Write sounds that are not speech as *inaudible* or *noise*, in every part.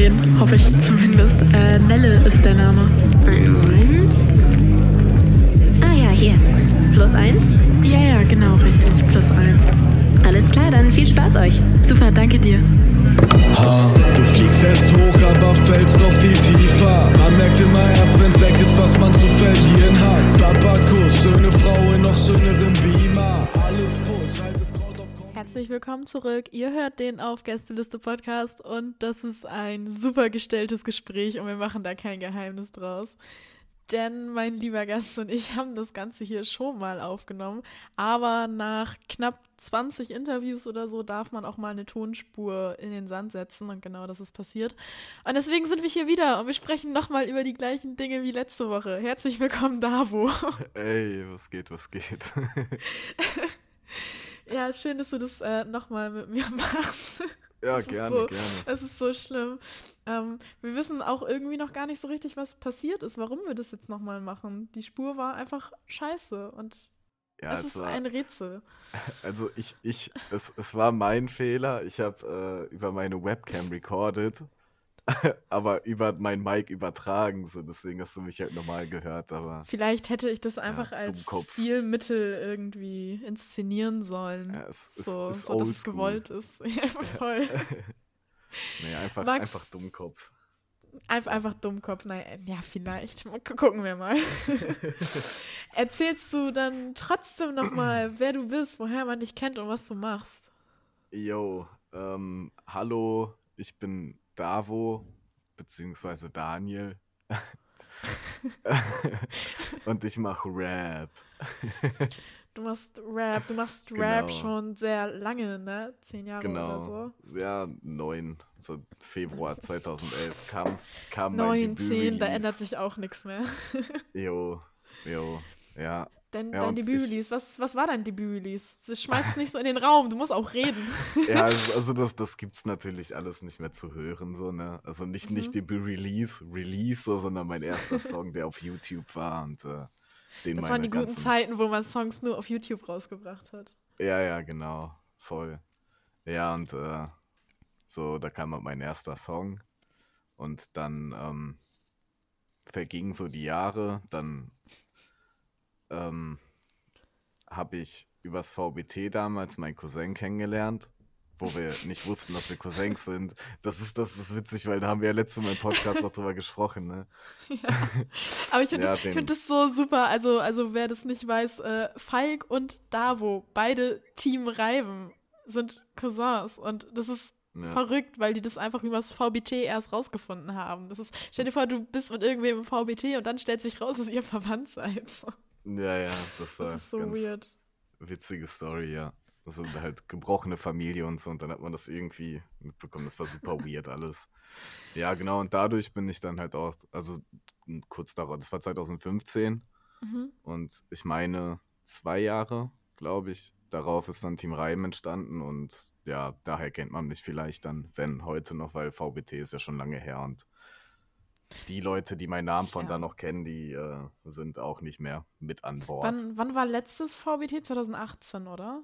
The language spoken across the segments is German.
stehen. Hoffe ich zumindest. Äh, Nelle ist der Name. Einen Moment. Ah ja, hier. Plus eins? Ja, ja, genau, richtig. Plus eins. Alles klar, dann viel Spaß euch. Super, danke dir. Ha, du fliegst erst hoch, aber fällst noch viel tiefer. Man merkt immer erst, wenn's weg ist, was man zu verlieren hat. Papakuss, schöne Frau in noch schöneren Beamer. Herzlich willkommen zurück. Ihr hört den auf Gästeliste Podcast und das ist ein super gestelltes Gespräch und wir machen da kein Geheimnis draus. Denn mein lieber Gast und ich haben das Ganze hier schon mal aufgenommen. Aber nach knapp 20 Interviews oder so darf man auch mal eine Tonspur in den Sand setzen. Und genau das ist passiert. Und deswegen sind wir hier wieder und wir sprechen nochmal über die gleichen Dinge wie letzte Woche. Herzlich willkommen, Davo. Ey, was geht, was geht? *laughs* Ja, schön, dass du das äh, nochmal mit mir *laughs* machst. ja, gerne, so, gerne. Es ist so schlimm. Ähm, wir wissen auch irgendwie noch gar nicht so richtig, was passiert ist, warum wir das jetzt nochmal machen. Die Spur war einfach scheiße und Ja, es es ist war, ein Rätsel. *laughs* also ich, ich, es, es war mein Fehler. Ich habe äh, über meine Webcam recorded, *laughs* aber über mein Mic übertragen, so deswegen hast du mich halt normal gehört, aber Vielleicht hätte ich das einfach als Dummkopf. Stilmittel irgendwie inszenieren sollen. ja, es so, ist so dass es gewollt ist. *laughs* Ja, voll. *laughs* Nee, einfach, Max- einfach Dummkopf. Einfach, einfach Dummkopf. Nein, ja, vielleicht. Gucken wir mal. Erzählst du dann trotzdem nochmal, *clears throat* wer du bist, woher man dich kennt und was du machst? Yo, ähm, hallo, ich bin Davo, beziehungsweise Daniel. *laughs* Und ich mache Rap. *laughs* Du machst Rap, du machst Rap Genau. schon sehr lange, ne? Zehn Jahre oder Genau. so. Ja, neun. So Februar 2011 kam, kam mein Neun, Debüt zehn, da ändert sich auch nichts mehr. Jo, jo, ja. Dein, Ja, dein Debüt-Release, was, was war dein Debüt-Release? Das schmeißt es nicht so in den Raum, du musst auch reden. *laughs* Ja, also, *laughs* also das, das gibt's natürlich alles nicht mehr zu hören, so, ne? Also nicht, Mhm. nicht Debüt-Release, Release, so, sondern mein erster Song, der auf YouTube war und äh, den Das waren die guten Zeiten, wo man Songs nur auf YouTube rausgebracht hat. Ja, ja, genau, voll. Ja, und äh, so, da kam halt mein erster Song und dann ähm, vergingen so die Jahre, dann ähm, habe ich übers VBT damals meinen Cousin kennengelernt, wo wir *laughs* nicht wussten, dass wir Cousins sind. Das ist, das ist witzig, weil da haben wir ja letztes Mal im Podcast noch drüber gesprochen, ne? *laughs* Aber ich finde Ja, das, find das so super. Also, also wer das nicht weiß, äh, Falk und Davo, beide Team Reiben, sind Cousins. Und das ist Ja. verrückt, weil die das einfach übers VBT erst rausgefunden haben. Das ist, stell dir vor, du bist mit irgendwem im VBT und dann stellt sich raus, dass ihr verwandt seid. Ja, ja, das war Das so ganz weird. witzige Story, ja. Sind halt gebrochene Familie und so und dann hat man das irgendwie mitbekommen. Das war super *laughs* weird alles. Ja, genau, und dadurch bin ich dann halt auch, also kurz darauf, das war 2015 Mhm. und ich meine zwei Jahre, glaube ich, darauf ist dann Team Reim entstanden und ja, daher kennt man mich vielleicht dann, wenn heute noch, weil VBT ist ja schon lange her und die Leute, die meinen Namen von Ja. da noch kennen, die äh, sind auch nicht mehr mit an Bord. Wann, wann war letztes VBT? 2018, oder?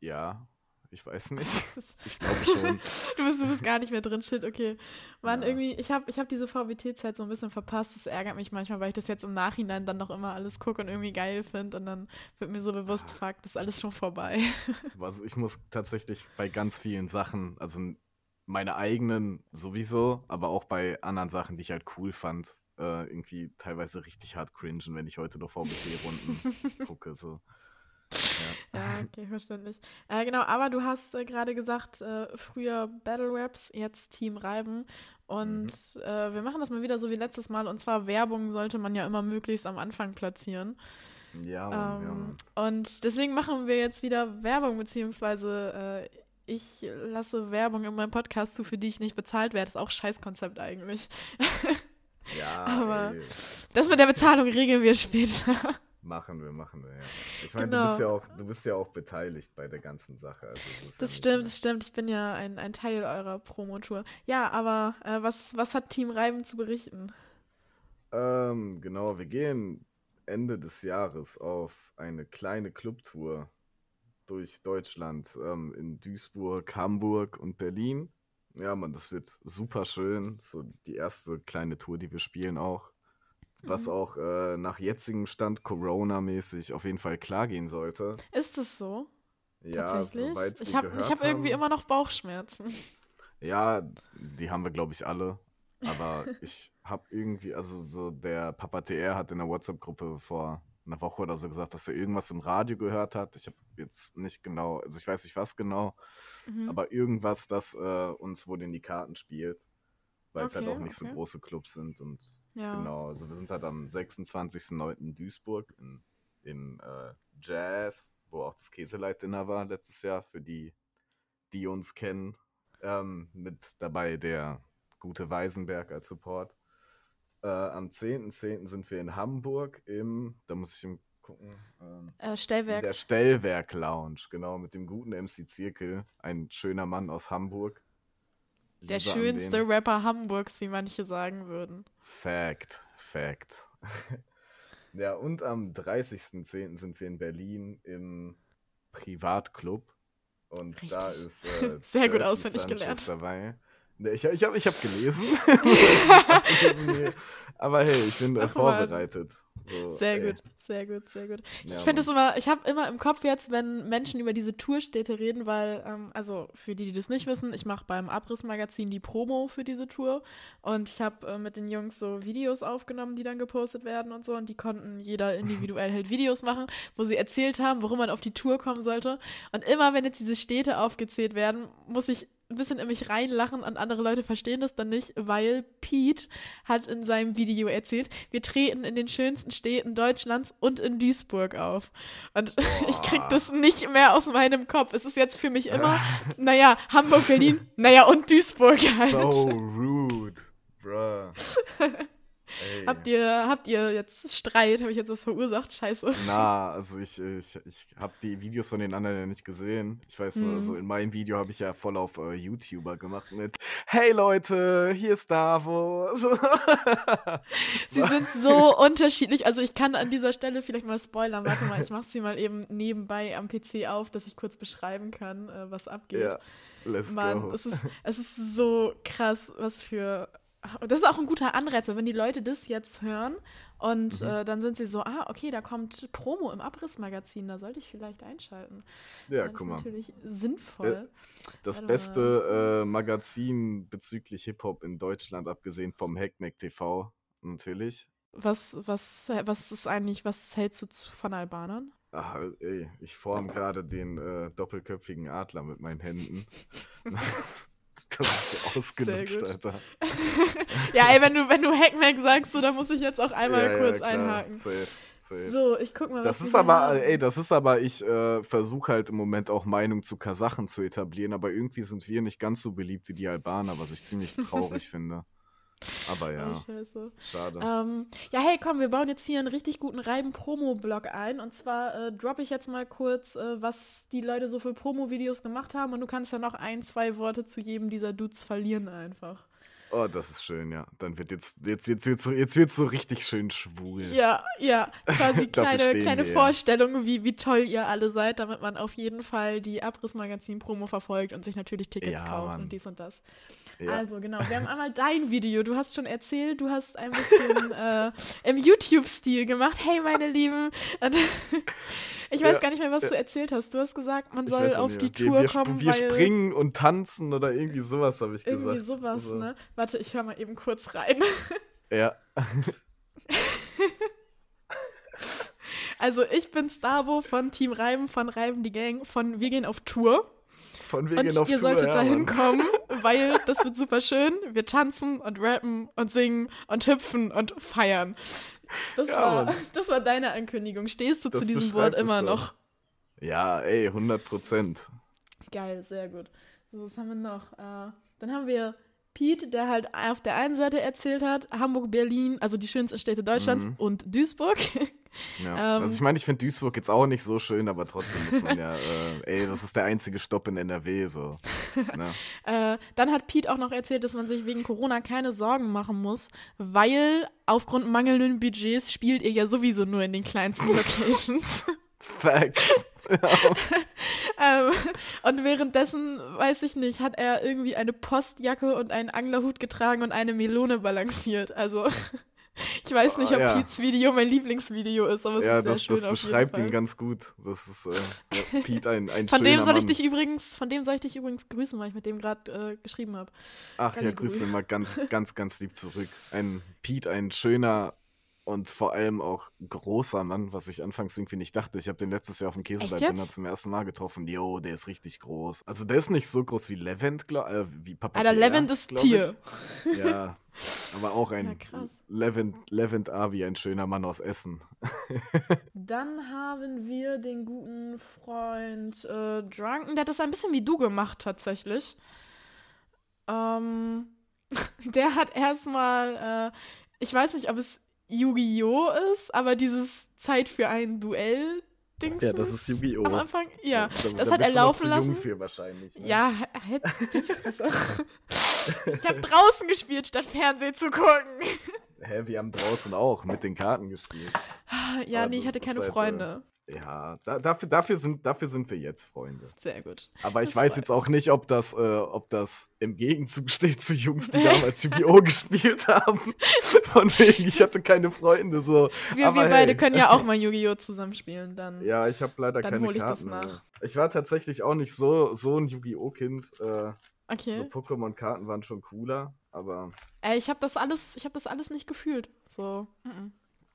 Ja, ich weiß nicht. *laughs* Ich glaube schon. *laughs* Du bist, du bist gar nicht mehr drin, shit, okay. Wann Ja. irgendwie, ich habe ich hab diese VBT-Zeit so ein bisschen verpasst. Das ärgert mich manchmal, weil ich das jetzt im Nachhinein dann noch immer alles gucke und irgendwie geil finde. Und dann wird mir so bewusst, fuck, das ist alles schon vorbei. *laughs* Also ich muss tatsächlich bei ganz vielen Sachen, also meine eigenen sowieso, aber auch bei anderen Sachen, die ich halt cool fand, äh, irgendwie teilweise richtig hart cringen, wenn ich heute noch VBT-Runden *laughs* gucke. So. Ja. ja, okay, verständlich. Äh, genau, aber du hast äh, gerade gesagt, äh, früher Battle Raps, jetzt Team Reiben. Und äh, wir machen das mal wieder so wie letztes Mal. Und zwar Werbung sollte man ja immer möglichst am Anfang platzieren. Ja, Mann, ja, Ähm, Mann. und deswegen machen wir jetzt wieder Werbung, beziehungsweise äh, ich lasse Werbung in meinem Podcast zu, für die ich nicht bezahlt werde. Ist auch ein Scheißkonzept eigentlich. *laughs* ja *laughs* aber- ey, Das mit der Bezahlung regeln wir später. *laughs* machen wir, machen wir, ja. Ich meine, Genau. du bist ja auch, du bist ja auch beteiligt bei der ganzen Sache. Also ja Das nicht stimmt, nur- das stimmt. Ich bin ja ein, ein Teil eurer Promotour. Ja, aber äh, was, was hat Team Reiben zu berichten? Ähm, genau, wir gehen Ende des Jahres auf eine kleine Clubtour durch Deutschland, ähm, in Duisburg, Hamburg und Berlin. Ja, Mann, das wird super schön. So die erste kleine Tour, die wir spielen auch. Was Mhm. auch äh, nach jetzigem Stand Corona-mäßig auf jeden Fall klar gehen sollte. Ist es so? Ja, soweit ich habe gehört ich hab irgendwie immer noch Bauchschmerzen. Ja, die haben wir, glaube ich, alle. Aber *laughs* ich habe irgendwie, also so der Papa TR hat in der WhatsApp-Gruppe vor einer Woche oder so gesagt, dass er irgendwas im Radio gehört hat. Ich habe jetzt nicht genau, also ich weiß nicht was genau, Mhm. aber irgendwas, das äh, uns wohl in die Karten spielt. Weil es halt auch nicht so okay. große Clubs sind. Und Ja. genau, also wir sind halt am 26.09. in Duisburg in, in äh, Jazz, wo auch das Käseleit-Dinner war letztes Jahr, für die, die uns kennen. Ähm, mit dabei der gute Weisenberg als Support. Äh, am 10.10. sind wir in Hamburg im, da muss ich gucken, ähm, Äh, Stellwerk. der Stellwerk Lounge, genau, mit dem guten MC Zirkel, ein schöner Mann aus Hamburg. Der Liebe an schönste. Rapper Hamburgs, wie manche sagen würden. Fact, Fact. *laughs* ja, und am 30.10. sind wir in Berlin im Privatclub. Und da Richtig. ist äh, *laughs* Sehr gut Dirty auswendig Sanchez gelernt. dabei. Ne, Ich, ich habe ich hab gelesen. *laughs* *laughs* Aber hey, ich bin äh, Ach, vorbereitet. So, Sehr ey. gut, sehr gut, sehr gut. Ich Ja, finde es immer, ich habe immer im Kopf jetzt, wenn Menschen über diese Tourstädte reden, weil, ähm, also für die, die das nicht wissen, ich mache beim Abrissmagazin die Promo für diese Tour und ich habe äh, mit den Jungs so Videos aufgenommen, die dann gepostet werden und so und die konnten jeder *laughs* individuell halt Videos machen, wo sie erzählt haben, worum man auf die Tour kommen sollte. Und immer, wenn jetzt diese Städte aufgezählt werden, muss ich ein bisschen in mich reinlachen und andere Leute verstehen das dann nicht, weil Pete hat in seinem Video erzählt, wir treten in den schönsten Städten Deutschlands und in Duisburg auf. Und *laughs* ich krieg Boah. das nicht mehr aus meinem Kopf. Es ist jetzt für mich immer, naja, Hamburg, Berlin, naja, und Duisburg *laughs* halt. So rude, bruh. *laughs* Ey. Habt ihr, habt ihr jetzt Streit? Habe ich jetzt was verursacht? Scheiße. Na, also ich, ich, ich habe die Videos von den anderen ja nicht gesehen. Ich weiß nur, Mhm. so in meinem Video habe ich ja voll auf äh, YouTuber gemacht mit Hey Leute, hier ist Davo. So. *laughs* Sie sind so unterschiedlich. Also ich kann an dieser Stelle vielleicht mal spoilern. Warte mal, ich mache sie mal eben nebenbei am PC auf, dass ich kurz beschreiben kann, äh, was abgeht. ja, let's Mann, go. es ist, es ist so krass, was für. Das ist auch ein guter Anreiz, weil wenn die Leute das jetzt hören und Mhm. äh, dann sind sie so, ah, okay, da kommt Promo im Abrissmagazin, da sollte ich vielleicht einschalten. ja, das guck ist mal. natürlich sinnvoll. Das warte beste äh, Magazin bezüglich Hip-Hop in Deutschland, abgesehen vom Hackmack TV, natürlich. Was, was, was ist eigentlich, was hältst du von Albanern? Ach, ey, ich form gerade den äh, doppelköpfigen Adler mit meinen Händen. *laughs* *laughs* das ist gut. Alter. *laughs* ja, ey, wenn du, wenn du Hackmack sagst, so, dann muss ich jetzt auch einmal Ja, ja, kurz klar, einhaken. Safe, safe. So, ich guck mal, was Das ist aber, haben. ey, das ist aber, ich äh, versuche halt im Moment auch Meinung zu Kasachen zu etablieren, aber irgendwie sind wir nicht ganz so beliebt wie die Albaner, was ich ziemlich *laughs* traurig finde. Aber Oh, ja, Scheiße. schade. Ähm, ja, hey, komm, wir bauen jetzt hier einen richtig guten Reiben-Promo-Blog ein. Und zwar äh, droppe ich jetzt mal kurz, äh, was die Leute so für Promo-Videos gemacht haben. Und du kannst ja noch ein, zwei Worte zu jedem dieser Dudes verlieren einfach. Oh, das ist schön, ja. Dann wird jetzt, jetzt, jetzt, jetzt, jetzt wird's so richtig schön schwul. Ja, ja, quasi *laughs* kleine, kleine wir, ja. Vorstellung, wie, wie toll ihr alle seid, damit man auf jeden Fall die Abrissmagazin-Promo verfolgt und sich natürlich Tickets Ja, kauft Mann. und dies und das. Ja. Also genau, wir haben einmal dein Video. Du hast schon erzählt, du hast ein bisschen *laughs* äh, im YouTube-Stil gemacht. Hey, meine Lieben. *laughs* Ich weiß gar nicht mehr, was du erzählt hast. Du hast gesagt, man soll auf die. Tour wir, wir, kommen, wir springen und tanzen oder irgendwie sowas, habe ich irgendwie gesagt. sowas, Also, ne? Warte, ich höre mal eben kurz rein. *laughs* Ja. Also ich bin Stavo von Team Reiben, von Reiben die Gang, von Wir gehen auf Tour. Von Und wegen auf ihr Tour, solltet ja, dahin Mann. kommen, *laughs* weil das wird super schön. Wir tanzen und rappen und singen und hüpfen und feiern. Das, Ja, war, Mann. das war deine Ankündigung. Stehst du Das zu diesem Wort immer doch. noch? Ja, ey, 100 Prozent. Geil, sehr gut. So, was haben wir noch? Äh, dann haben wir Pete, der halt auf der einen Seite erzählt hat, Hamburg, Berlin, also die schönsten Städte Deutschlands Mhm. und Duisburg. Ja. *laughs* Ähm, also ich meine, ich finde Duisburg jetzt auch nicht so schön, aber trotzdem muss man ja, *laughs* äh, ey, das ist der einzige Stopp in NRW, so. *laughs* Ne? Äh, dann hat Pete auch noch erzählt, dass man sich wegen Corona keine Sorgen machen muss, weil aufgrund mangelnden Budgets spielt ihr ja sowieso nur in den kleinsten Locations. Facts. *laughs* ähm, und währenddessen, weiß ich nicht, hat er irgendwie eine Postjacke und einen Anglerhut getragen und eine Melone balanciert. Also *laughs* ich weiß nicht, ob ja. Pete's Video mein Lieblingsvideo ist, aber es ja, ist sehr das, schön das beschreibt ihn ganz gut. Das ist äh, ja, *laughs* Pete ein, ein Von dem schöner soll ich Mann. dich übrigens, von dem soll ich dich übrigens grüßen, weil ich mit dem gerade äh, geschrieben habe. Ach ja, Galli grüße Grü. mal ganz, ganz, ganz lieb zurück. Ein Pete, ein schöner und vor allem auch großer Mann, was ich anfangs irgendwie nicht dachte. Ich habe den letztes Jahr auf dem Käseleib-Dinner zum ersten Mal getroffen. Jo, der ist richtig groß. Also der ist nicht so groß wie Levent, äh, wie Papa Alter, Levent ist Tier. Ich. Ja, aber auch *laughs* ein Ja. Levent, Levent A wie ein schöner Mann aus Essen. *laughs* Dann haben wir den guten Freund äh, Drunken. Der hat das ein bisschen wie du gemacht, tatsächlich. Ähm, *laughs* der hat erstmal, äh, ich weiß nicht, ob es Yu-Gi-Oh! ist, aber dieses Zeit für ein Duell. Ding Ja, das ist Yu-Gi-Oh! am Anfang. Ja, da, das da hat er laufen lassen. Für wahrscheinlich. Ne? Ja, halt die Fresse. Ich habe draußen gespielt, statt Fernsehen zu gucken. Hä, wir haben draußen auch mit den Karten gespielt. Ja, Aber nee, ich hatte keine halt, äh, Freunde. Ja, da, dafür, dafür, sind, dafür sind wir jetzt Freunde. Sehr gut. Aber ich Das weiß jetzt auch nicht, ob das, äh, ob das im Gegenzug steht zu Jungs, die *laughs* damals Yu-Gi-Oh! gespielt haben. Von wegen, ich hatte keine Freunde. So. Wir, Aber wir beide hey. können ja auch *laughs* mal Yu-Gi-Oh! zusammenspielen, dann. Ja, ich habe leider keine ich Karten. mehr. Ich war tatsächlich auch nicht so, so ein Yu-Gi-Oh!-Kind. Äh, Okay. So Pokémon-Karten waren schon cooler, aber Ey, ich habe das alles, ich habe das alles nicht gefühlt. So. mhm.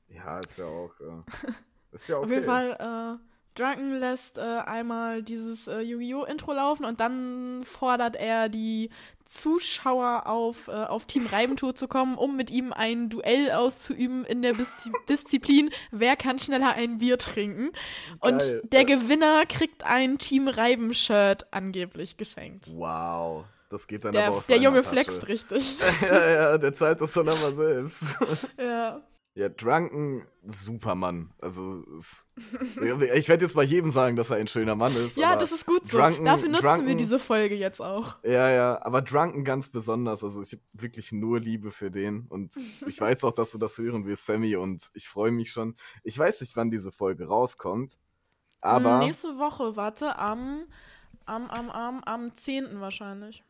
ja, ist ja auch. Äh, *laughs* ist ja okay. Auf jeden Fall, äh, Drunken lässt äh, einmal dieses äh, Yu-Gi-Oh! Intro laufen und dann fordert er die Zuschauer auf, äh, auf Team Reibentour zu kommen, um mit ihm ein Duell auszuüben in der Bis Disziplin, wer kann schneller ein Bier trinken. Und Geil. der Gewinner kriegt ein Team Reiben-Shirt angeblich geschenkt. Wow. Das geht dann Der, aber aus der Junge Tasche. flext richtig. *laughs* ja, ja, der zahlt das dann aber selbst. *laughs* ja. Ja, Drunken, Supermann. Also, es, ich werde jetzt bei jedem sagen, dass er ein schöner Mann ist. Ja, aber das ist gut so. Drunken- Dafür nutzen wir Drunken- diese Folge jetzt auch. Ja, ja, aber Drunken ganz besonders. Also, ich habe wirklich nur Liebe für den. Und *laughs* ich weiß auch, dass du das hören willst, Sammy. Und ich freue mich schon. Ich weiß nicht, wann diese Folge rauskommt. Aber. Mm, Nächste Woche, warte, am, am, am, am, am 10. wahrscheinlich.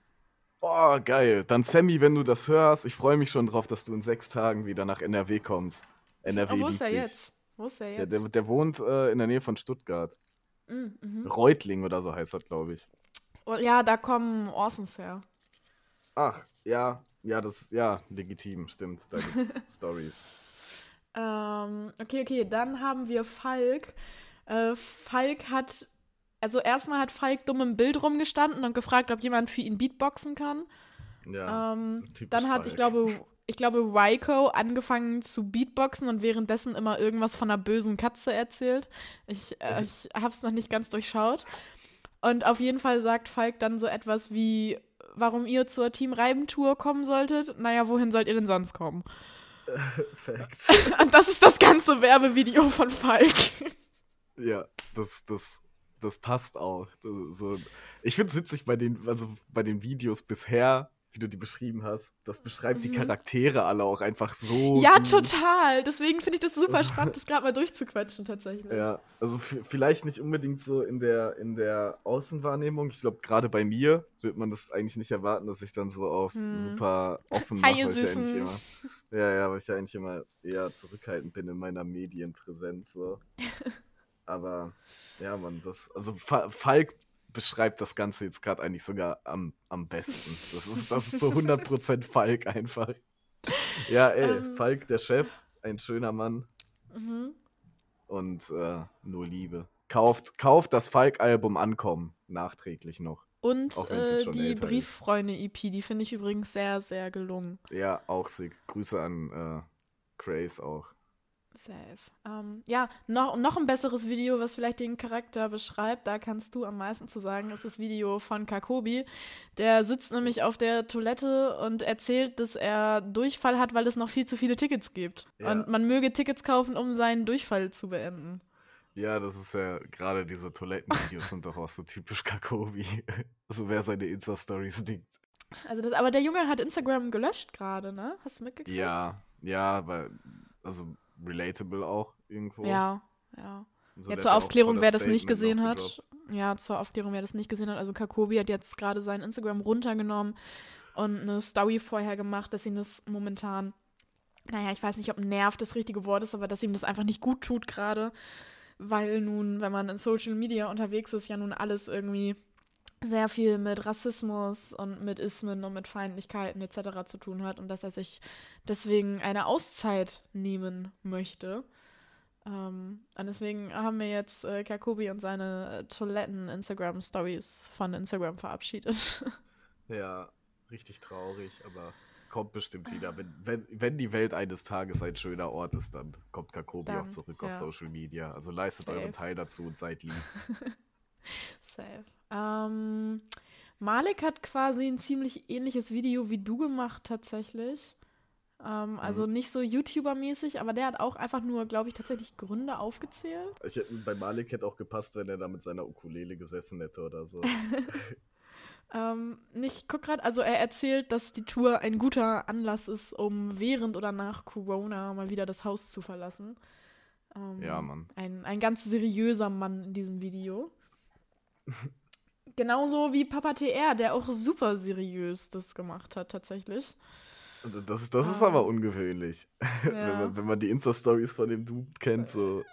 Boah, geil. Dann Sammy, wenn du das hörst, ich freue mich schon drauf, dass du in sechs Tagen wieder nach NRW kommst. NRW Oh, wo ist er dich. jetzt? Wo ist er Ja, jetzt? der, der wohnt äh, in der Nähe von Stuttgart. Mm, mhm. Reutling oder so heißt das, glaube ich. Oh, ja, da kommen Orsons her. Ach, ja, ja, das, ja, legitim, stimmt. Da gibt's *laughs* Stories. Ähm, okay, okay, dann haben wir Falk. Äh, Falk hat, also erstmal hat Falk dumm im Bild rumgestanden und gefragt, ob jemand für ihn Beatboxen kann. Ja, Ähm, dann hat, ich Falk. glaube, *laughs* ich glaube, Raiko angefangen zu Beatboxen und währenddessen immer irgendwas von einer bösen Katze erzählt. Ich, äh, ich hab's noch nicht ganz durchschaut. Und auf jeden Fall sagt Falk dann so etwas wie, warum ihr zur Team Reibentour kommen solltet. Naja, wohin sollt ihr denn sonst kommen? *laughs* Fact. Und *laughs* das ist das ganze Werbevideo von Falk. Ja, das, das, das passt auch. Das, so. Ich finde es witzig bei den, also bei den Videos bisher, wie du die beschrieben hast. Das beschreibt die Mhm. Charaktere alle auch einfach so. Ja, gut. total. Deswegen finde ich das super *laughs* spannend, das gerade mal durchzuquetschen tatsächlich. Ja, also vielleicht nicht unbedingt so in der, in der Außenwahrnehmung. Ich glaube, gerade bei mir wird man das eigentlich nicht erwarten, dass ich dann so auf Hm. super offen mache, weil ich ja eigentlich immer, ja, ja, weil ich ja eigentlich immer eher zurückhaltend bin in meiner Medienpräsenz. So. *laughs* Aber ja, man, das, also Fa Falk beschreibt das Ganze jetzt gerade eigentlich sogar am, am besten. Das ist, das ist so 100% *laughs* Falk einfach. Ja, ey, Ähm. Falk, der Chef, ein schöner Mann Mhm. und äh, nur Liebe. Kauft, kauft das Falk-Album Ankommen, nachträglich noch. Und äh, schon die. Brieffreunde-EP, die finde ich übrigens sehr, sehr gelungen. Ja, auch sick. Grüße an äh, Grace auch. Safe. Ähm, ja, noch, noch ein besseres Video, was vielleicht den Charakter beschreibt, da kannst du am meisten zu sagen, ist das Video von Kakobi. Der sitzt nämlich auf der Toilette und erzählt, dass er Durchfall hat, weil es noch viel zu viele Tickets gibt. Ja. Und man möge Tickets kaufen, um seinen Durchfall zu beenden. Ja, das ist ja, gerade diese Toilettenvideos sind doch auch so typisch Kakobi. *laughs* Also wer seine Insta-Stories dingt. Also das, aber der Junge hat Instagram gelöscht gerade, ne? Hast du mitgekriegt? Ja, ja, aber also relatable auch irgendwo. Ja, ja. So, ja, zur Aufklärung, wer das nicht Statement gesehen noch hat. gedroppt. ja, zur Aufklärung, wer das nicht gesehen hat, also Kakobi hat jetzt gerade sein Instagram runtergenommen und eine Story vorher gemacht, dass ihn das momentan, naja, ich weiß nicht, ob nervt das richtige Wort ist, aber dass ihm das einfach nicht gut tut gerade, weil nun, wenn man in Social Media unterwegs ist, ja nun alles irgendwie sehr viel mit Rassismus und mit Ismen und mit Feindlichkeiten etc. zu tun hat und dass er sich deswegen eine Auszeit nehmen möchte. Ähm, und deswegen haben wir jetzt äh, Kakobi und seine Toiletten-Instagram-Stories von Instagram verabschiedet. *laughs* Ja, richtig traurig, aber kommt bestimmt wieder. Wenn, wenn, wenn die Welt eines Tages ein schöner Ort ist, dann kommt Kakobi Dann, auch zurück ja. auf Social Media. Also leistet Safe. euren Teil dazu und seid lieb. *laughs* *laughs* Safe. Ähm, Malik hat quasi ein ziemlich ähnliches Video wie du gemacht, tatsächlich. Ähm, also nicht so YouTuber-mäßig, aber der hat auch einfach nur, glaube ich, tatsächlich Gründe aufgezählt. Ich hätte, bei Malik hätte auch gepasst, wenn er da mit seiner Ukulele gesessen hätte oder so. *laughs* Ähm, ich guck gerade, also er erzählt, dass die Tour ein guter Anlass ist, um während oder nach Corona mal wieder das Haus zu verlassen. Ähm, Ja, Mann. Ein, ein ganz seriöser Mann in diesem Video. Genauso wie Papa TR, der auch super seriös das gemacht hat, tatsächlich. Das ist, das ist Ah. aber ungewöhnlich. *laughs* Wenn, Ja. man, wenn man die Insta-Stories von dem Dude kennt, so.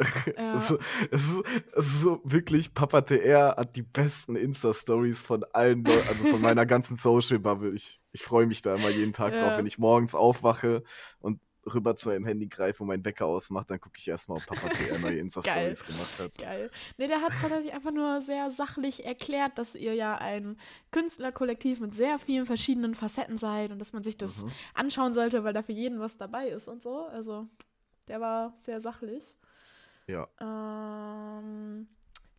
*laughs* Ja. Es, ist- es, ist, es ist so wirklich, Papa TR hat die besten Insta-Stories von allen, Leu- also von meiner *laughs* ganzen Social-Bubble. Ich, ich freue mich da immer jeden Tag Ja. drauf, wenn ich morgens aufwache und rüber zu meinem Handy greife und meinen Wecker ausmache, dann gucke ich erstmal, ob Papa TR neue Insta-Stories gemacht hat. Geil. Nee, der hat tatsächlich einfach nur sehr sachlich erklärt, dass ihr ja ein Künstlerkollektiv mit sehr vielen verschiedenen Facetten seid und dass man sich das Mhm. anschauen sollte, weil da für jeden was dabei ist und so. Also, der war sehr sachlich. Ja. Ähm,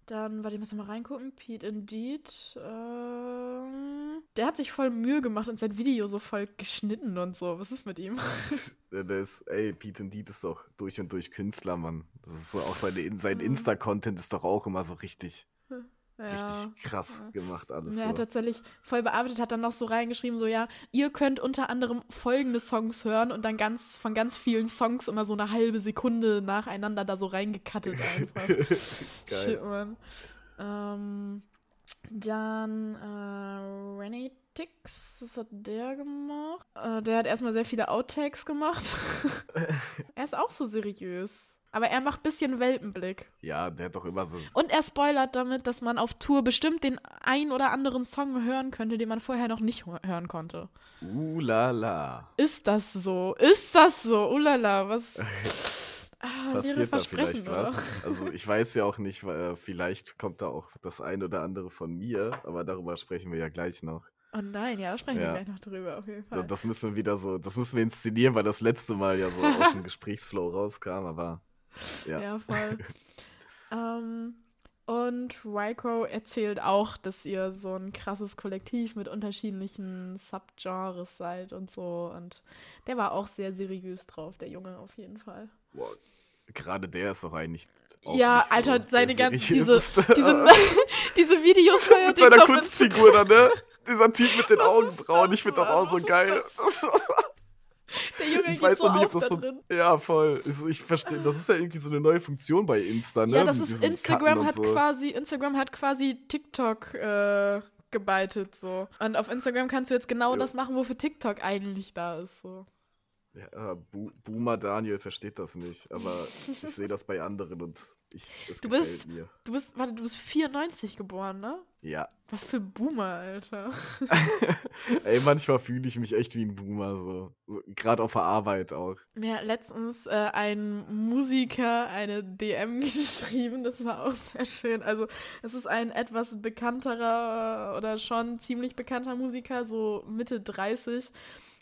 dann, warte, ich muss mal reingucken. Pete Indeed. Ähm, der hat sich voll Mühe gemacht und sein Video so voll geschnitten und so. Was ist mit ihm? *laughs* Der, ist, ey, Pete Indeed ist doch durch und durch Künstler, Mann. Das ist so auch seine, In- sein Mhm. Insta-Content ist doch auch immer so richtig, Ja. richtig krass Ja. gemacht alles. Er So. hat tatsächlich voll bearbeitet, hat dann noch so reingeschrieben, so ja, ihr könnt unter anderem folgende Songs hören und dann ganz von ganz vielen Songs immer so eine halbe Sekunde nacheinander da so reingekattet einfach. *laughs* Shit, Mann. Ähm, dann äh, Tix, was hat der gemacht? Äh, der hat erstmal sehr viele Outtakes gemacht. *laughs* er ist auch so seriös. Aber er macht bisschen Welpenblick. Ja, der hat doch immer so. Und er spoilert damit, dass man auf Tour bestimmt den ein oder anderen Song hören könnte, den man vorher noch nicht hören konnte. Uh la la. Ist das so? Ist das so? Ulala, was. *laughs* Ah, Passiert da vielleicht oder? was? Also ich weiß ja auch nicht, weil, äh, vielleicht kommt da auch das ein oder andere von mir, aber darüber sprechen wir ja gleich noch. Oh nein, ja, da sprechen Ja. wir gleich noch drüber, auf jeden Fall. das müssen wir wieder so, das müssen wir inszenieren, weil das letzte Mal ja so *laughs* aus dem Gesprächsflow rauskam, aber ja. Ja, voll. ähm, und Raiko erzählt auch, dass ihr so ein krasses Kollektiv mit unterschiedlichen Subgenres seid und so. Und der war auch sehr seriös drauf, der Junge auf jeden Fall. Boah, gerade der ist doch eigentlich. ja, so Alter, der seine ganzen, diese, *laughs* diese, *laughs* diese Videos mit seiner Kunstfigur da, ne? *laughs* Dieser Typ mit den Was Augenbrauen, ich finde das auch so geil. Der Junge Ich weiß so noch nicht, ob das da so. drin. Ja, voll. Also Ich verstehe, das ist ja irgendwie so eine neue Funktion bei Insta, ne? Ja, das Mit ist Instagram hat so. quasi, Instagram hat quasi TikTok äh, gebeitet so. Und auf Instagram kannst du jetzt genau Jo. das machen, wofür TikTok eigentlich da ist. So. Ja, Bu Boomer Daniel versteht das nicht, aber ich sehe das bei anderen und ich, es Du gefällt bist- mir. Du bist, warte, du bist 94 geboren, ne? Ja. Was für Boomer, Alter. *laughs* Ey, manchmal fühle ich mich echt wie ein Boomer, so. so Gerade auf der Arbeit auch. Mir hat letztens äh, ein Musiker eine DM *laughs* geschrieben, das war auch sehr schön. Also es ist ein etwas bekannterer oder schon ziemlich bekannter Musiker, so Mitte 30.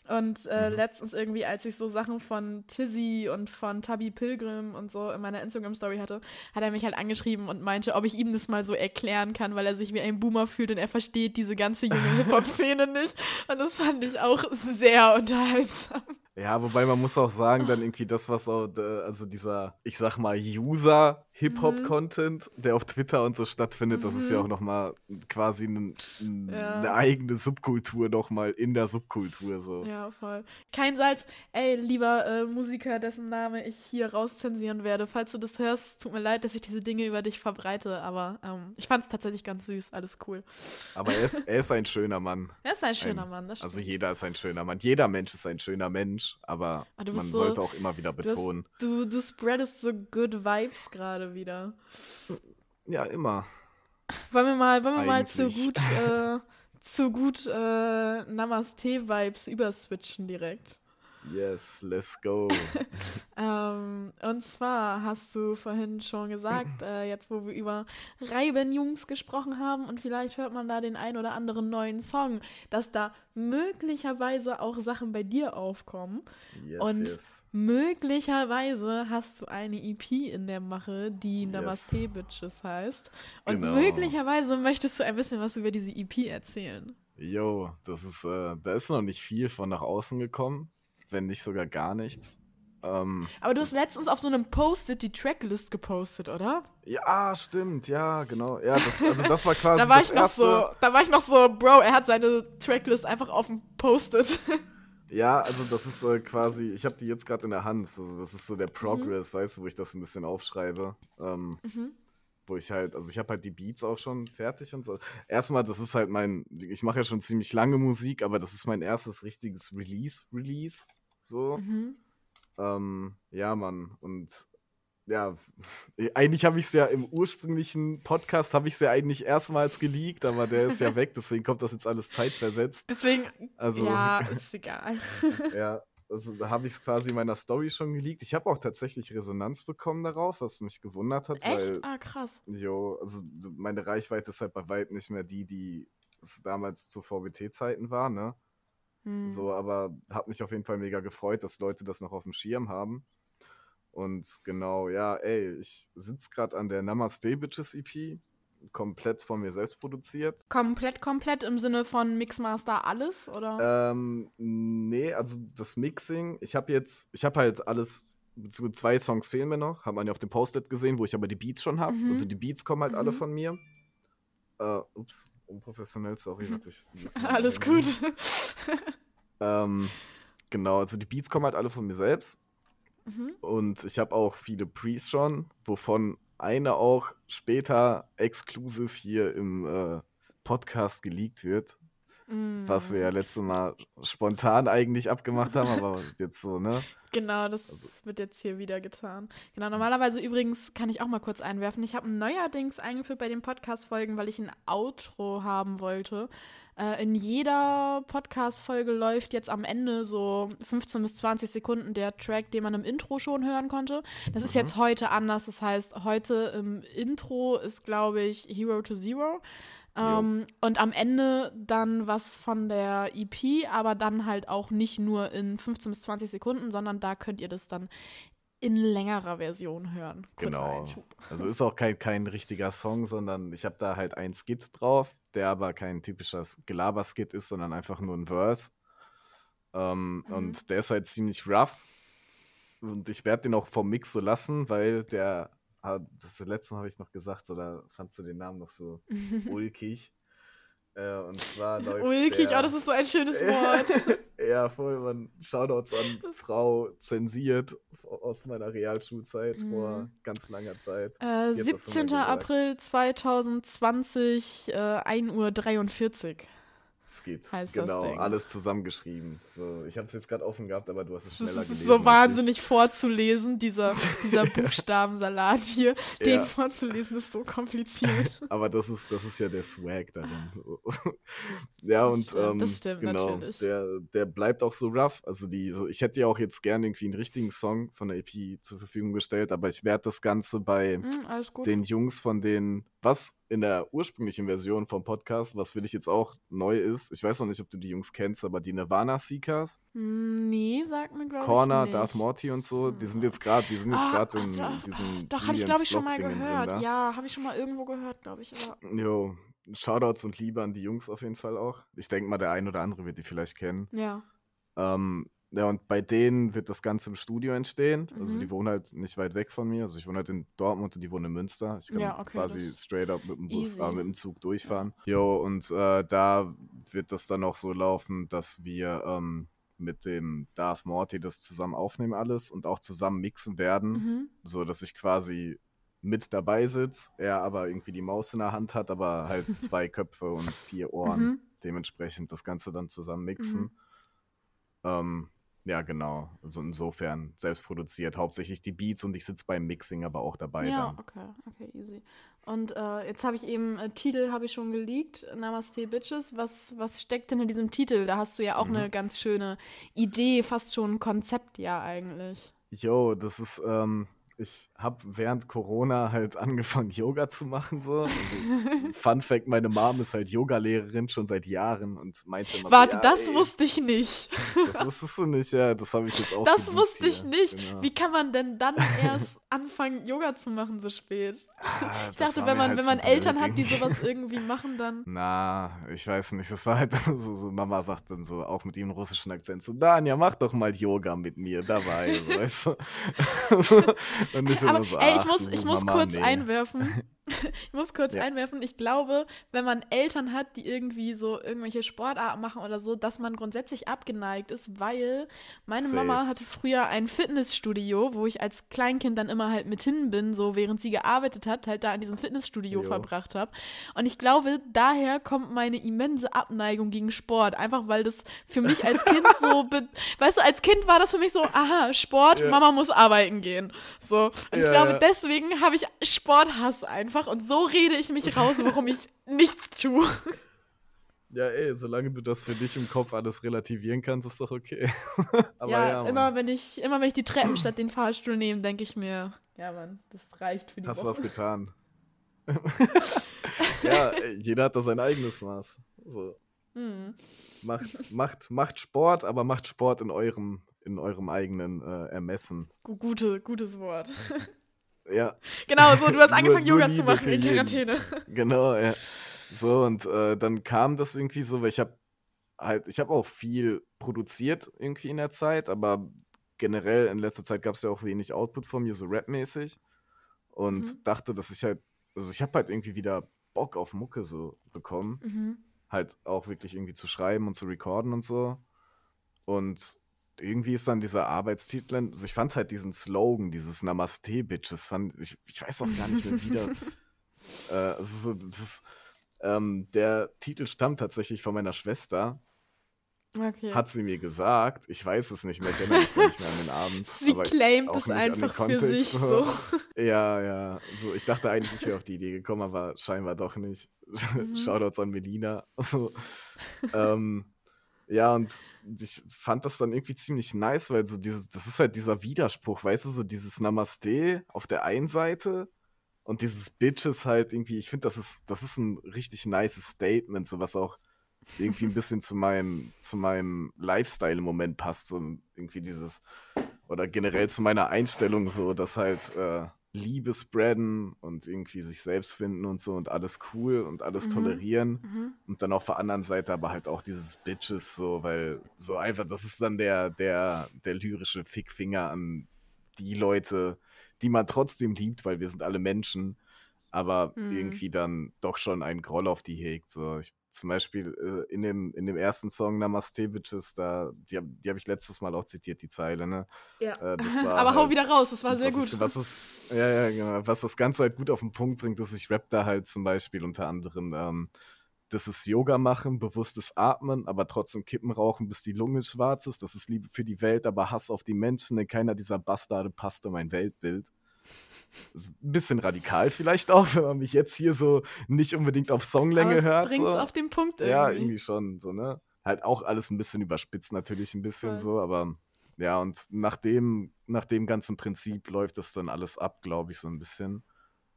Und äh, Mhm. letztens irgendwie, als ich so Sachen von Tizzy und von Tabby Pilgrim und so in meiner Instagram-Story hatte, hat er mich halt angeschrieben und meinte, ob ich ihm das mal so erklären kann, weil er sich wie ein Boomer fühlt und er versteht diese ganze junge *laughs* Hip-Hop-Szene nicht. Und das fand ich auch sehr unterhaltsam. Ja, wobei man muss auch sagen, dann irgendwie das, was auch, äh, also dieser, ich sag mal, User-Hip-Hop-Content, der auf Twitter und so stattfindet, das ist ja Mhm. auch nochmal quasi ein, ein, Ja. eine eigene Subkultur nochmal in der Subkultur so. Ja, voll. Kein Salz. Ey, lieber äh, Musiker, dessen Name ich hier rauszensieren werde. Falls du das hörst, tut mir leid, dass ich diese Dinge über dich verbreite, aber ähm, ich fand es tatsächlich ganz süß. Alles cool. Aber er ist, er ist ein schöner Mann. *laughs* Er ist ein schöner Ein- Mann, das Also stimmt. jeder ist ein schöner Mann. Jeder Mensch ist ein schöner Mensch, aber Ah, man so- sollte auch immer wieder Du, hast, betonen. du, du spreadest so good Vibes gerade wieder. Ja, immer. Wollen wir mal, wollen wir mal zu gut, äh, zu gut äh, Namaste-Vibes überswitchen direkt. Yes, let's go. *laughs* Ähm, und zwar hast du vorhin schon gesagt, äh, jetzt wo wir über Reiben-Jungs gesprochen haben und vielleicht hört man da den ein oder anderen neuen Song, dass da möglicherweise auch Sachen bei dir aufkommen. Yes, Und- yes. Möglicherweise hast du eine EP in der Mache, die Yes. Namaste Bitches heißt. Und Genau. möglicherweise möchtest du ein bisschen was über diese EP erzählen. Jo, das ist, äh, da ist noch nicht viel von nach außen gekommen, wenn nicht sogar gar nichts. Ähm, Aber du hast letztens auf so einem Post-it die Tracklist gepostet, oder? ja, stimmt, ja, genau. Ja, das, also das war *laughs* quasi Da war das ich noch erste. so, da war ich noch so, Bro, er hat seine Tracklist einfach auf dem Post-it. *laughs* Ja, also das ist äh, quasi, ich habe die jetzt gerade in der Hand. Also das ist so der Progress, weißt du, wo ich das ein bisschen aufschreibe. Ähm, Mhm. Wo ich halt, also ich habe halt die Beats auch schon fertig und so. Erstmal, das ist halt mein, ich mache ja schon ziemlich lange Musik, aber das ist mein erstes richtiges Release-Release. So. Mhm. Ähm, ja, Mann. Und ja, *laughs* eigentlich habe ich es ja im ursprünglichen Podcast, habe ich es ja eigentlich erstmals geleakt, aber der ist ja *laughs* weg, deswegen kommt das jetzt alles zeitversetzt. Deswegen, Also, ja, *laughs* ist egal. ja, also da habe ich es quasi in meiner Story schon geleakt. Ich habe auch tatsächlich Resonanz bekommen darauf, was mich gewundert hat, Echt? weil, Ah, krass. jo, also so meine Reichweite ist halt bei weitem nicht mehr die, die es damals zu VBT-Zeiten war, ne? Hm. So, aber hat mich auf jeden Fall mega gefreut, dass Leute das noch auf dem Schirm haben. Und genau, ja, ey, ich sitze gerade an der Namaste Bitches EP, komplett von mir selbst produziert. Komplett, komplett im Sinne von Mixmaster alles, oder? Ähm, nee, also das Mixing, ich habe jetzt, ich habe halt alles, beziehungsweise zwei Songs fehlen mir noch, hat man ja auf dem Postlet gesehen, wo ich aber die Beats schon habe. Mhm. Also die Beats kommen halt alle Mhm. von mir. Äh, ups, unprofessionell, sorry, warte ich. *laughs* alles gut. *laughs* Ähm, genau, also die Beats kommen halt alle von mir selbst. mhm. Und ich habe auch viele Pre's schon, wovon eine auch später exklusiv hier im äh, Podcast geleakt wird, was wir ja Mm. letztes Mal spontan eigentlich abgemacht haben, aber jetzt so, ne? *laughs* Genau, das Also- wird jetzt hier wieder getan. Genau, normalerweise übrigens kann ich auch mal kurz einwerfen. Ich habe neuerdings eingeführt bei den Podcast-Folgen, weil ich ein Outro haben wollte. Äh, in jeder Podcast-Folge läuft jetzt am Ende so 15 bis 20 Sekunden der Track, den man im Intro schon hören konnte. Das ist Mhm. jetzt heute anders. Das heißt, heute im Intro ist, glaube ich, Hero to Zero. Ähm, und am Ende dann was von der EP, aber dann halt auch nicht nur in 15 bis 20 Sekunden, sondern da könnt ihr das dann in längerer Version hören. Kurzer Genau. Also ist auch kein, kein richtiger Song, sondern ich habe da halt einen Skit drauf, der aber kein typischer Gelaber-Skit ist, sondern einfach nur ein Verse. Ähm, Mhm. Und der ist halt ziemlich rough. Und ich werde den auch vom Mix so lassen, weil der, hat- das letzte Mal habe ich noch gesagt, oder fandst du den Namen noch so *laughs* ulkig? Äh, und zwar *laughs* läuft Ulkig, der, oh, das ist so ein schönes Wort. *laughs* ja, voll, man. Shoutouts an Frau zensiert aus meiner Realschulzeit Mhm. vor ganz langer Zeit. Äh, Die hat das immer 17. gesagt. April 2020, äh, 1.43 Uhr. Skit. heißt das genau, Ding. alles zusammengeschrieben. So, ich habe es jetzt gerade offen gehabt, aber du hast es Das schneller gelesen. so wahnsinnig vorzulesen, dieser, dieser *laughs* Buchstabensalat hier. Den Ja. vorzulesen ist so kompliziert. *laughs* Aber das ist, das ist ja der Swag darin. So. *laughs* ja, Das und stimmt, ähm, das stimmt, genau, natürlich. Der, der bleibt auch so rough. Also die, so, ich hätte ja auch jetzt gerne irgendwie einen richtigen Song von der EP zur Verfügung gestellt, aber ich werde das Ganze bei gut. den Jungs von den, was in der ursprünglichen Version vom Podcast, was für dich jetzt auch neu ist, ich weiß noch nicht, ob du die Jungs kennst, aber die Nirvana Seekers, Hm, Nee, sagt mir, glaube ich. Corner. Darth Morty und so, die sind jetzt gerade, die sind jetzt Ah, gerade in doch, diesem Doch, habe ich, glaube ich, schon mal gehört. Drin, da. Ja, habe ich schon mal irgendwo gehört, glaube ich. Aber Jo, Shoutouts und Liebe an die Jungs auf jeden Fall auch. Ich denke mal, der ein oder andere wird die vielleicht kennen. ja. Ähm, Ja, und bei denen wird das Ganze im Studio entstehen. Also Mhm. die wohnen halt nicht weit weg von mir. Also ich wohne halt in Dortmund und die wohnen in Münster. Ich kann Ja, okay, quasi straight up mit dem Bus, äh, mit dem Zug durchfahren. Jo, und äh, da wird das dann auch so laufen, dass wir ähm, mit dem Darth Morty das zusammen aufnehmen alles und auch zusammen mixen werden, Mhm. so dass ich quasi mit dabei sitze, er aber irgendwie die Maus in der Hand hat, aber halt zwei *laughs* Köpfe und vier Ohren. Mhm. Dementsprechend das Ganze dann zusammen mixen. Mhm. Ähm, ja, genau. Also insofern selbst produziert. Hauptsächlich die Beats und ich sitze beim Mixing aber auch dabei Ja, dann. okay, okay, easy. Und äh, jetzt habe ich eben, äh, Titel habe ich schon geleakt, Namaste Bitches. Was, was steckt denn in diesem Titel? Da hast du ja auch Mhm. eine ganz schöne Idee, fast schon ein Konzept ja eigentlich. Jo, das ist, ähm, ich habe während Corona halt angefangen, *laughs* Yoga zu machen. So. Also, Fun Fact: Meine Mom ist halt Yogalehrerin schon seit Jahren und meinte immer, Warte, so, ja, das ey, wusste ich nicht. Das wusstest du nicht, ja. Das habe ich jetzt auch. Das wusste ich hier. nicht. Genau. Wie kann man denn dann erst anfangen, Yoga zu machen so spät? Ah, *laughs* Ich dachte, wenn man, halt wenn man Eltern hat, die sowas *laughs* irgendwie machen, dann. Na, ich weiß nicht. Das war halt *laughs* so, so Mama sagt dann so, auch mit ihrem russischen Akzent, so, Danja, mach doch mal Yoga mit mir dabei, weißt du? Und ich Aber so, ey, ich muss, ich muss Mama, kurz nee. einwerfen. Ich muss kurz Ja. einwerfen. Ich glaube, wenn man Eltern hat, die irgendwie so irgendwelche Sportarten machen oder so, dass man grundsätzlich abgeneigt ist, weil meine Safe. Mama hatte früher ein Fitnessstudio, wo ich als Kleinkind dann immer halt mit hin bin, so während sie gearbeitet hat, halt da in diesem Fitnessstudio Jo. verbracht habe. Und ich glaube, daher kommt meine immense Abneigung gegen Sport. Einfach weil das für mich als Kind so, *laughs* weißt du, als Kind war das für mich so, aha, Sport, Ja. Mama muss arbeiten gehen. So. Und ich Ja, glaube, ja. deswegen habe ich Sporthass einfach und so rede ich mich raus, warum ich nichts tue. Ja, ey, solange du das für dich im Kopf alles relativieren kannst, ist doch okay. *laughs* Aber ja, ja, immer wenn ich immer wenn ich die Treppen statt den Fahrstuhl nehme, denke ich mir, ja Mann, das reicht für die hast du Woche. was getan. *laughs* ja, ey, jeder hat da sein eigenes Maß. So. Hm. Macht, macht, macht Sport, aber macht Sport in eurem, in eurem eigenen äh, Ermessen. Gu- Gute, gutes Wort. *laughs* Ja, genau, so, du hast *laughs* angefangen, nur Yoga zu machen in. Quarantäne. *laughs* genau, ja. So, und äh, dann kam das irgendwie so, weil ich habe halt, ich habe auch viel produziert irgendwie in der Zeit, aber generell in letzter Zeit gab es ja auch wenig Output von mir, so rapmäßig. Und Mhm. dachte, dass ich halt, also ich habe halt irgendwie wieder Bock auf Mucke so bekommen. Mhm. halt auch wirklich irgendwie zu schreiben und zu recorden und so. Und irgendwie ist dann dieser Arbeitstitel, also ich fand halt diesen Slogan, dieses Namaste, Bitches, fand ich, ich weiß auch gar nicht mehr wieder. *laughs* äh, es ist ist, ähm, der Titel stammt tatsächlich von meiner Schwester, Okay. hat sie mir gesagt. Ich weiß es nicht mehr, ich erinnere mich nicht mehr an den Abend. *laughs* Sie claimt es einfach für sich so. so. *laughs* Ja, ja. So, ich dachte eigentlich, ich wäre auf die Idee gekommen, aber scheinbar doch nicht. Mhm. Shoutouts an Melina. So, ähm, ja, und ich fand das dann irgendwie ziemlich nice, weil so dieses, das ist halt dieser Widerspruch, weißt du, so dieses Namaste auf der einen Seite und dieses Bitches halt irgendwie, ich finde, das ist, das ist ein richtig nices Statement, so was auch irgendwie ein bisschen zu meinem, zu meinem Lifestyle im Moment passt, so irgendwie dieses, oder generell zu meiner Einstellung so, dass halt äh, Liebe spreaden und irgendwie sich selbst finden und so und alles cool und alles Mhm. tolerieren Mhm. und dann auf der anderen Seite aber halt auch dieses Bitches so, weil so einfach, das ist dann der, der, der lyrische Fickfinger an die Leute, die man trotzdem liebt, weil wir sind alle Menschen, aber Mhm. irgendwie dann doch schon einen Groll auf die hegt. So, ich zum Beispiel äh, in, dem, in dem ersten Song Namaste Bitches, da, die, die habe ich letztes Mal auch zitiert, die Zeile, ne? Ja. Äh, *laughs* Aber hau halt- wieder raus, das war sehr was gut. Ist, was ist, ja, ja, genau. Was das Ganze halt gut auf den Punkt bringt, ist, ich rap da halt zum Beispiel unter anderem, ähm, das ist Yoga machen, bewusstes Atmen, aber trotzdem Kippen rauchen, bis die Lunge schwarz ist. Das ist Liebe für die Welt, aber Hass auf die Menschen, denn keiner dieser Bastarde passt in mein Weltbild. Ein bisschen radikal vielleicht auch, wenn man mich jetzt hier so nicht unbedingt auf Songlänge Aber es hört. bringt's so. auf den Punkt irgendwie. Ja, irgendwie schon, so, ne? Halt auch alles ein bisschen überspitzt natürlich ein bisschen Voll. so, aber ja, und nach dem, nach dem ganzen Prinzip läuft das dann alles ab, glaube ich, so ein bisschen.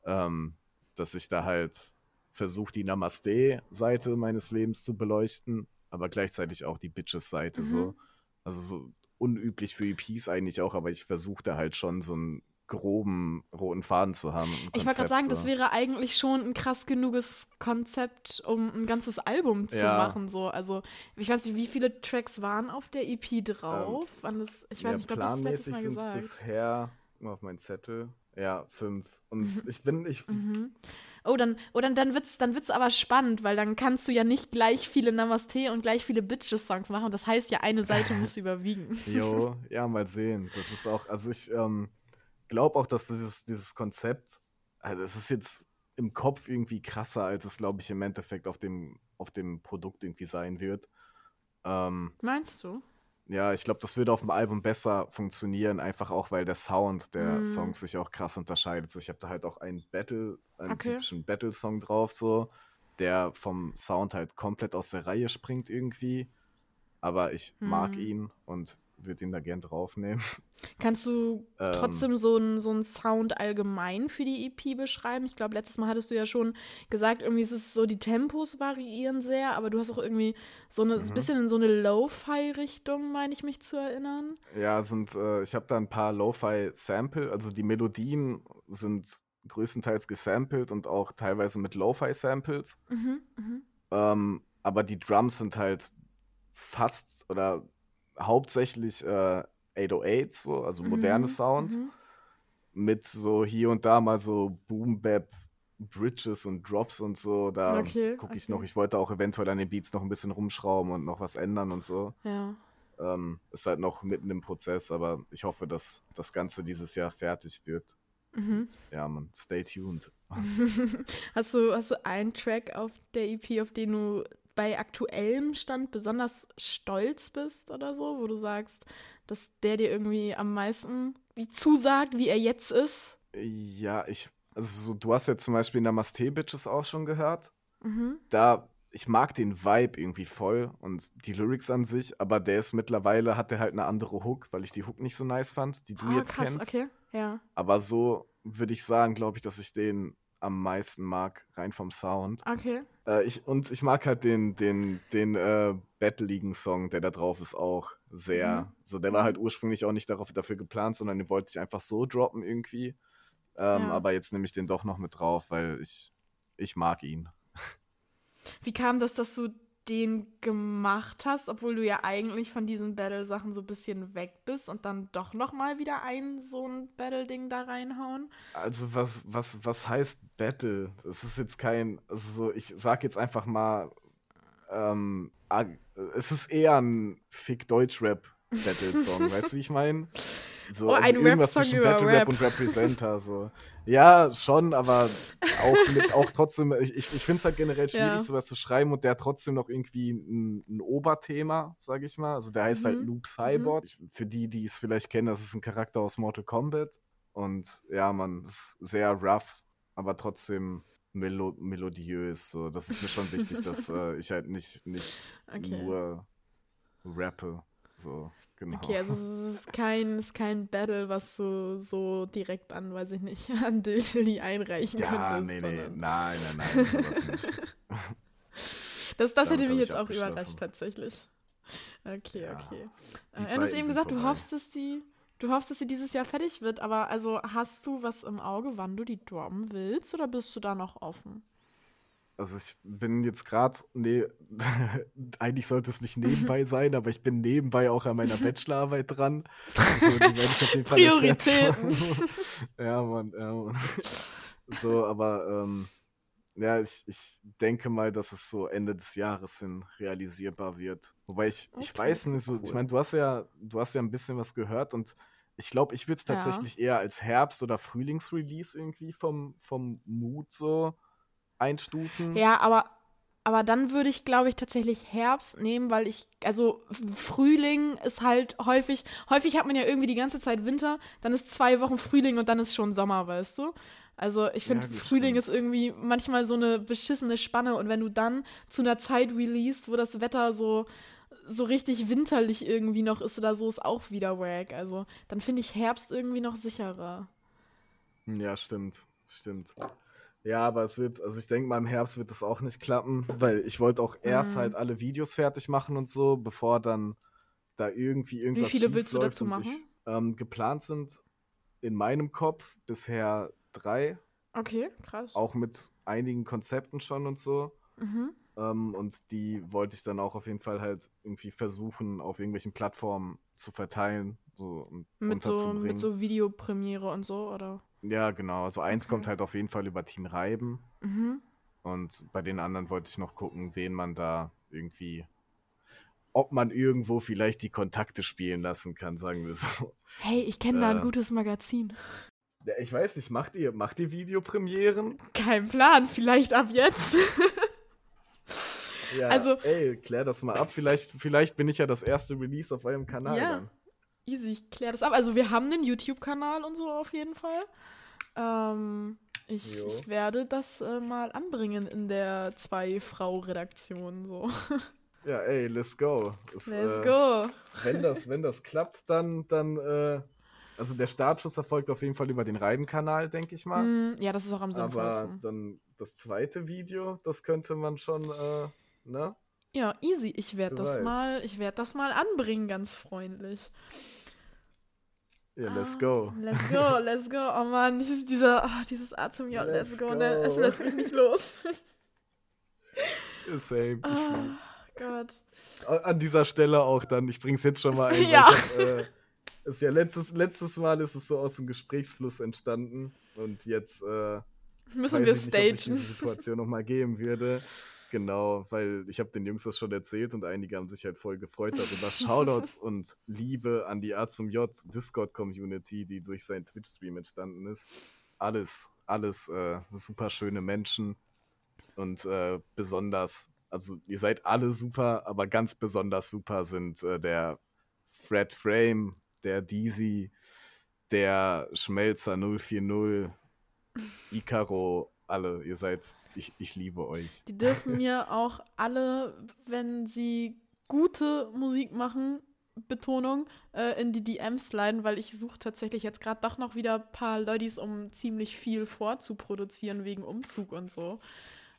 Ähm, dass ich da halt versuche, die Namaste-Seite meines Lebens zu beleuchten, aber gleichzeitig auch die Bitches-Seite Mhm. so. Also so unüblich für EPs eigentlich auch, aber ich versuche da halt schon so ein groben roten Faden zu haben. Ich wollte gerade sagen, so. das wäre eigentlich schon ein krass genuges Konzept, um ein ganzes Album zu ja. machen. So. Also, ich weiß nicht, wie viele Tracks waren auf der EP drauf? Ähm, das, ich weiß ja, nicht, ich glaube, das ist letztes Mal gesagt. bisher, auf meinen Zettel, ja, fünf. Und ich bin, ich. Mhm. Oh, dann, oh, dann, dann wird's, dann wird's aber spannend, weil dann kannst du ja nicht gleich viele Namaste und gleich viele Bitches-Songs machen. Das heißt ja, eine Seite *laughs* muss überwiegen. Jo, *laughs* ja, mal sehen. Das ist auch, also ich ähm, glaube auch, dass dieses, dieses Konzept, also es ist jetzt im Kopf irgendwie krasser, als es, glaube ich, im Endeffekt auf dem, auf dem Produkt irgendwie sein wird. Ähm, Meinst du? Ja, ich glaube, das würde auf dem Album besser funktionieren, einfach auch, weil der Sound der mm. Songs sich auch krass unterscheidet. So, ich habe da halt auch einen Battle, einen okay. typischen Battle-Song drauf, so, der vom Sound halt komplett aus der Reihe springt irgendwie. Aber ich mm. mag ihn und würde ihn da gern draufnehmen. Kannst du *laughs* ähm, trotzdem so einen so Sound allgemein für die EP beschreiben? Ich glaube, letztes Mal hattest du ja schon gesagt, irgendwie ist es so, die Tempos variieren sehr, aber du hast auch irgendwie so eine, mhm. bisschen in so eine Lo-Fi-Richtung, meine ich mich zu erinnern. Ja, sind, äh, ich habe da ein paar Lo-Fi-Sample, also die Melodien sind größtenteils gesampelt und auch teilweise mit Lo-Fi-Samples. Mhm, mh. ähm, aber die Drums sind halt fast oder hauptsächlich äh, 808, so, also moderne mhm, Sound, mhm. mit so hier und da mal so Boom-Bap, Bridges und Drops und so. Da okay, gucke ich okay. noch. Ich wollte auch eventuell an den Beats noch ein bisschen rumschrauben und noch was ändern und so. Ja. Ähm, ist halt noch mitten im Prozess, aber ich hoffe, dass das Ganze dieses Jahr fertig wird. Mhm. Ja, man, stay tuned. *laughs* hast, du, hast du einen Track auf der EP, auf den du bei aktuellem Stand besonders stolz bist oder so, wo du sagst, dass der dir irgendwie am meisten wie zusagt, wie er jetzt ist? Ja, ich, also so, du hast ja zum Beispiel Namaste Bitches auch schon gehört. Mhm. Da, ich mag den Vibe irgendwie voll und die Lyrics an sich, aber der ist mittlerweile, hat der halt eine andere Hook, weil ich die Hook nicht so nice fand, die du ah, jetzt krass, kennst. okay, ja. Aber so würde ich sagen, glaube ich, dass ich den am meisten mag, rein vom Sound. Okay. Äh, ich, und ich mag halt den, den, den äh, Battligen-Song, der da drauf ist, auch sehr. Mhm. So, der war halt ursprünglich auch nicht darauf, dafür geplant, sondern den wollte ich einfach so droppen irgendwie. Ähm, ja. Aber jetzt nehme ich den doch noch mit drauf, weil ich, ich mag ihn. Wie kam das, dass du den gemacht hast, obwohl du ja eigentlich von diesen Battle-Sachen so ein bisschen weg bist und dann doch nochmal wieder ein so ein Battle-Ding da reinhauen? Also was, was, was heißt Battle? Es ist jetzt kein, also so, ich sag jetzt einfach mal, ähm, es ist eher ein Fick-Deutsch-Rap Battle-Song, *laughs* weißt du, wie ich meine? So, oh, also ein irgendwas zwischen Battle Rap, Rap und Representer. So. *laughs* Ja, schon, aber auch, mit, auch trotzdem, ich, ich finde es halt generell schwierig, ja. sowas zu schreiben und der hat trotzdem noch irgendwie ein, ein Oberthema, sage ich mal. Also der heißt halt mhm. halt Noob Cyborg. Mhm. Für die, die es vielleicht kennen, das ist ein Charakter aus Mortal Kombat. Und ja, man, ist sehr rough, aber trotzdem melo melodiös. So. Das ist mir schon wichtig, dass *laughs* äh, ich halt nicht, nicht okay. nur rappe. So. Genau. Okay, also es ist kein, es ist kein Battle, was du so direkt an, weiß ich nicht, *laughs* an Dilly einreichen ja, könntest. Ja, nee, nee, nein, nein, nein, sowas nicht. *laughs* Das, das hätte mich jetzt auch überrascht, tatsächlich. Okay, ja, okay. Äh, du hast eben gesagt, vorbei. du hoffst, dass die, du hoffst, dass sie dieses Jahr fertig wird, aber also hast du was im Auge, wann du die droppen willst, oder bist du da noch offen? Also ich bin jetzt gerade, nee, *laughs* eigentlich sollte es nicht nebenbei sein, aber ich bin nebenbei auch an meiner Bachelorarbeit dran. Also die werde ich auf jeden Fall Prioritäten. *laughs* ja, Mann, ja, Mann. *laughs* So, aber ähm, ja, ich, ich denke mal, dass es so Ende des Jahres hin realisierbar wird. Wobei ich, okay, ich weiß nicht so, cool. ich meine, du hast ja, du hast ja ein bisschen was gehört und ich glaube, ich würde es tatsächlich ja. eher als Herbst- oder Frühlingsrelease irgendwie vom, vom Mut so einstufen. Ja, aber, aber dann würde ich, glaube ich, tatsächlich Herbst nehmen, weil ich, also Frühling ist halt häufig, häufig hat man ja irgendwie die ganze Zeit Winter, dann ist zwei Wochen Frühling und dann ist schon Sommer, weißt du? Also ich finde, ja, Frühling stimmt. ist irgendwie manchmal so eine beschissene Spanne und wenn du dann zu einer Zeit release, wo das Wetter so so richtig winterlich irgendwie noch ist oder so, ist auch wieder wack. Also dann finde ich Herbst irgendwie noch sicherer. Ja, stimmt. Stimmt. Ja, aber es wird, also ich denke mal, im Herbst wird das auch nicht klappen, weil ich wollte auch erst mhm. halt alle Videos fertig machen und so, bevor dann da irgendwie irgendwas Wie viele willst du dazu machen? Ich, ähm, geplant sind in meinem Kopf bisher drei, Okay, krass. auch mit einigen Konzepten schon und so. Mhm. Ähm, und die wollte ich dann auch auf jeden Fall halt irgendwie versuchen, auf irgendwelchen Plattformen zu verteilen, so und Mit so, mit so Videopremiere und so, oder? Ja, genau. Also eins Okay. kommt halt auf jeden Fall über Team Reiben. Mhm. Und bei den anderen wollte ich noch gucken, wen man da irgendwie, ob man irgendwo vielleicht die Kontakte spielen lassen kann, sagen wir so. Hey, ich kenne da ein Äh. gutes Magazin. Ja, ich weiß nicht, macht ihr, macht ihr Videopremieren? Kein Plan, vielleicht ab jetzt. Ja, Also- ey, klär das mal ab. Vielleicht, vielleicht bin ich ja das erste Release auf eurem Kanal Ja. dann. Easy, ich klär das ab. Also wir haben einen YouTube-Kanal und so auf jeden Fall. Ähm, ich, ich werde das äh, mal anbringen in der Zwei-Frau-Redaktion. So. *laughs* Ja, ey, let's go. Es, Let's äh, go. Wenn das, *laughs* wenn das klappt, dann, dann, äh, also der Startschuss erfolgt auf jeden Fall über den Reiben-Kanal, denke ich mal. Mm, ja, das ist auch am Aber sinnvollsten. dann das zweite Video, das könnte man schon, äh, ne? Ja, easy. Ich werde das weißt. mal, ich werde das mal anbringen, ganz freundlich. Ja, let's Ah, go. Let's go, let's go. Oh Mann, dieses, dieser, ah, dieses A zum J, let's, Let's go, ne? Es go. lässt mich nicht los. *laughs* Same, ich Ah, fühl's. Gott. An dieser Stelle auch dann, ich bring's jetzt schon mal ein. *laughs* Ja. Ich hab, äh, ist ja letztes, letztes Mal ist es so aus dem Gesprächsfluss entstanden und jetzt äh, Müssen wir ich nicht, ob sich stagen. diese Situation nochmal geben würde. Genau, weil ich habe den Jungs das schon erzählt und einige haben sich halt voll gefreut darüber. Shoutouts *laughs* und Liebe an die A zum J Discord-Community, die durch seinen Twitch-Stream entstanden ist. Alles, alles äh, super schöne Menschen und äh, besonders, also ihr seid alle super, aber ganz besonders super sind äh, der Fred Frame, der Deezy, der Schmelzer 040, *laughs* Icaro, alle, ihr seid, ich, ich liebe euch. Die dürfen mir auch alle, wenn sie gute Musik machen, Betonung, äh, in die DMs sliden, weil ich suche tatsächlich jetzt gerade doch noch wieder ein paar Leute, um ziemlich viel vorzuproduzieren wegen Umzug und so.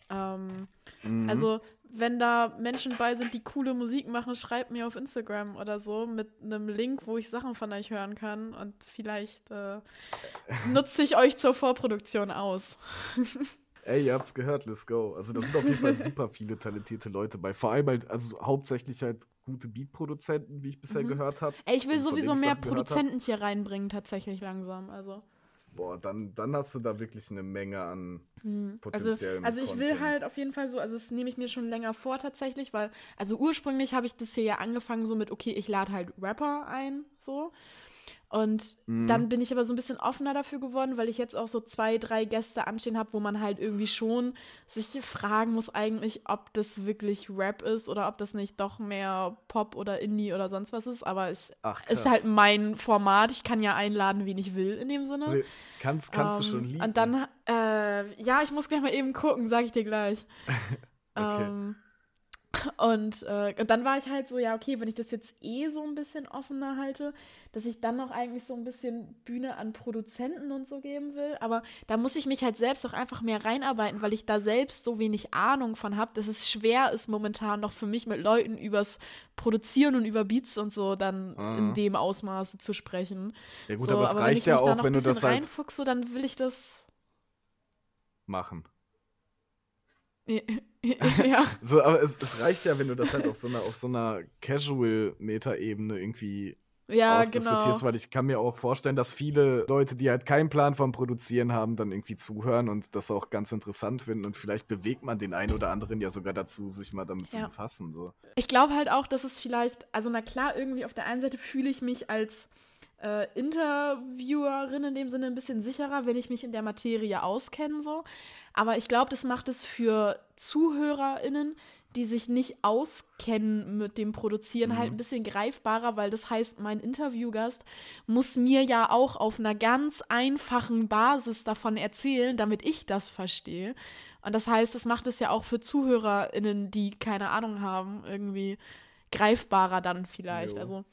Ähm, Mhm. Also, wenn da Menschen bei sind, die coole Musik machen, schreibt mir auf Instagram oder so mit einem Link, wo ich Sachen von euch hören kann und vielleicht äh, *laughs* nutze ich euch zur Vorproduktion aus. *laughs* Ey, ihr habt's gehört, let's go. Also da sind auf jeden Fall *laughs* super viele talentierte Leute bei. Vor allem halt, also hauptsächlich halt gute Beat-Produzenten, wie ich bisher Mhm. gehört habe. Ey, ich will sowieso mehr. Produzenten hier reinbringen, tatsächlich langsam. Also, Boah, dann, dann hast du da wirklich eine Menge an hm. also, potenziellem also ich will Content. halt auf jeden Fall so, also das nehme ich mir schon länger vor tatsächlich, weil, also ursprünglich habe ich das hier ja angefangen so mit, okay, ich lade halt Rapper ein, so. Und Mhm. dann bin ich aber so ein bisschen offener dafür geworden, weil ich jetzt auch so zwei, drei Gäste anstehen habe, wo man halt irgendwie schon sich fragen muss eigentlich, ob das wirklich Rap ist oder ob das nicht doch mehr Pop oder Indie oder sonst was ist. Aber ich Ach, ist halt mein Format. Ich kann ja einladen, wen ich will in dem Sinne. Kannst, kannst du Ähm, schon lieben. Und dann, äh, ja, ich muss gleich mal eben gucken, sag ich dir gleich. *laughs* Okay. ähm, und, äh, und dann war ich halt so, ja, okay, wenn ich das jetzt eh so ein bisschen offener halte, dass ich dann noch eigentlich so ein bisschen Bühne an Produzenten und so geben will. Aber da muss ich mich halt selbst auch einfach mehr reinarbeiten, weil ich da selbst so wenig Ahnung von habe, dass es schwer ist, momentan noch für mich mit Leuten übers Produzieren und über Beats und so dann in Mhm. dem Ausmaße zu sprechen. ja gut, so, aber es reicht ich ja auch, wenn du das halt reinfuchse, dann will ich das. machen. Ja. *laughs* So, aber es, es reicht ja, wenn du das halt auf so einer, auf so einer Casual-Meta-Ebene irgendwie Ja, ausdiskutierst, genau. weil ich kann mir auch vorstellen, dass viele Leute, die halt keinen Plan vom Produzieren haben, dann irgendwie zuhören und das auch ganz interessant finden und vielleicht bewegt man den einen oder anderen ja sogar dazu, sich mal damit zu Ja. befassen. So. Ich glaube halt auch, dass es vielleicht, also na klar, irgendwie auf der einen Seite fühle ich mich als äh, Interviewerin in dem Sinne ein bisschen sicherer, wenn ich mich in der Materie auskenne, so. Aber ich glaube, das macht es für ZuhörerInnen, die sich nicht auskennen mit dem Produzieren, Mhm. halt ein bisschen greifbarer, weil das heißt, mein Interviewgast muss mir ja auch auf einer ganz einfachen Basis davon erzählen, damit ich das verstehe. Und das heißt, das macht es ja auch für ZuhörerInnen, die keine Ahnung haben, irgendwie greifbarer dann vielleicht. Jo. Also,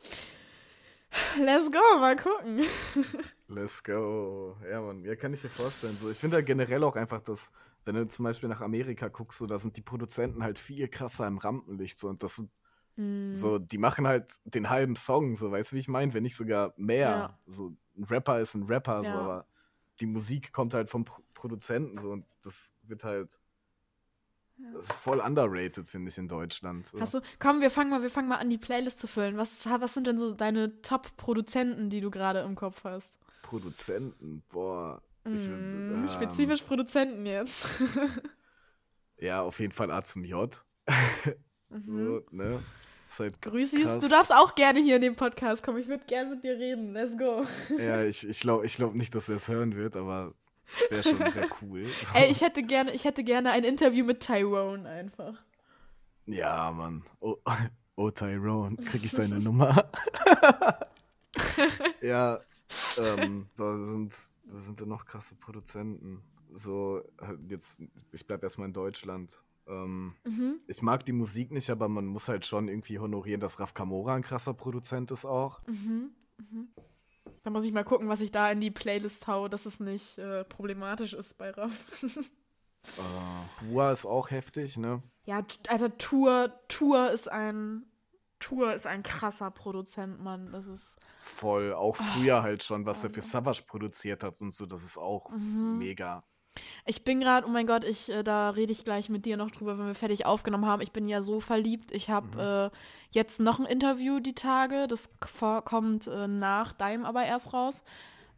let's go, mal gucken. *laughs* Let's go. Ja, Mann, ja, kann ich mir vorstellen. So, ich finde halt generell auch einfach, dass, wenn du zum Beispiel nach Amerika guckst, so, da sind die Produzenten halt viel krasser im Rampenlicht. So, und das sind Mm, So, die machen halt den halben Song, so, weißt du, wie ich meine? Wenn nicht sogar mehr. Ja. So, ein Rapper ist ein Rapper, so, Ja. aber die Musik kommt halt vom Pro Produzenten, so, und das wird halt. Das ist voll underrated, finde ich, in Deutschland. So. Hast du, komm, wir fangen mal, wir fangen mal an, die Playlist zu füllen. Was, was sind denn so deine Top-Produzenten, die du gerade im Kopf hast? Produzenten, boah. Ich, Mm, ähm, spezifisch Produzenten jetzt. *laughs* Ja, auf jeden Fall A zum J. *laughs* Mhm. So, ne? Halt krass. Du darfst auch gerne hier in den Podcast kommen. Ich würde gerne mit dir reden. Let's go. Ja, ich, ich glaube ich glaub nicht, dass er es hören wird, aber wäre schon wär cool. So. *laughs* Ey, ich hätte gerne, ich hätte gerne ein Interview mit Tyrone einfach. Ja, Mann. Oh, *laughs* oh Tyrone, krieg ich deine *laughs* Nummer? ja, ähm, da sind, da sind da noch krasse Produzenten. So, halt jetzt, ich bleib erstmal in Deutschland. Ähm, Mhm. ich mag die Musik nicht, aber man muss halt schon irgendwie honorieren, dass Raf Kamora ein krasser Produzent ist auch. Mhm. Mhm. Da muss ich mal gucken, was ich da in die Playlist hau, dass es nicht äh, problematisch ist bei Raff. Äh, Hua ist auch heftig, ne? ja, Alter, Tour, Tour ist ein, Tour ist ein krasser Produzent, Mann. Das ist. Voll, auch früher halt schon, was er für Savage produziert hat und so, das ist auch Mhm. mega. Ich bin gerade, oh mein Gott, ich, äh, da rede ich gleich mit dir noch drüber, wenn wir fertig aufgenommen haben. Ich bin ja so verliebt. Ich habe äh, jetzt noch ein Interview die Tage. Das kommt äh, nach deinem aber erst raus.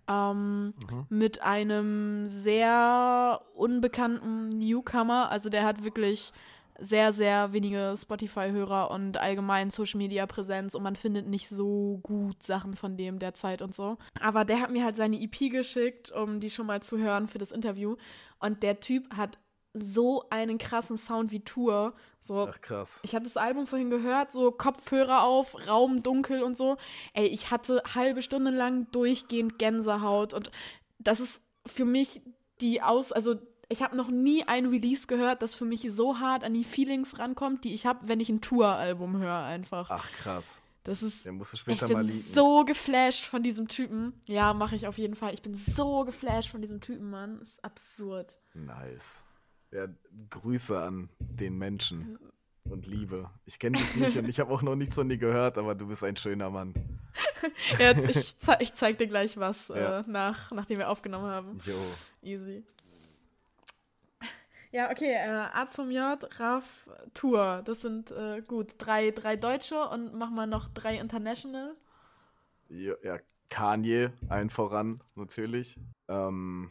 Ähm, Mit einem sehr unbekannten Newcomer. Also der hat wirklich sehr, sehr wenige Spotify-Hörer und allgemein Social-Media-Präsenz und man findet nicht so gut Sachen von dem derzeit und so. Aber der hat mir halt seine EP geschickt, um die schon mal zu hören für das Interview. Und der Typ hat so einen krassen Sound wie Tour. So, Ach krass. ich habe das Album vorhin gehört, so Kopfhörer auf, Raum dunkel und so. Ey, ich hatte halbe Stunde lang durchgehend Gänsehaut und das ist für mich die Aus, also ich habe noch nie ein Release gehört, das für mich so hart an die Feelings rankommt, die ich habe, wenn ich ein Tour-Album höre einfach. Ach krass. Das ist Der musst du ich später bin mal liegen. so geflasht von diesem Typen. Ja, mache ich auf jeden Fall. Ich bin so geflasht von diesem Typen, Mann. ist absurd. Nice. Ja, Grüße an den Menschen und Liebe. Ich kenne dich nicht und ich habe auch noch nichts von dir gehört, aber du bist ein schöner Mann. *laughs* Jetzt, ich, ze ich zeig dir gleich was, Ja. äh, nach, nachdem wir aufgenommen haben. Jo. Easy. Ja, okay, äh, A zum J, Raff, Tour. Das sind äh, gut drei, drei Deutsche und machen wir noch drei International. jo. Ja, Kanye, allen voran, natürlich. Ähm,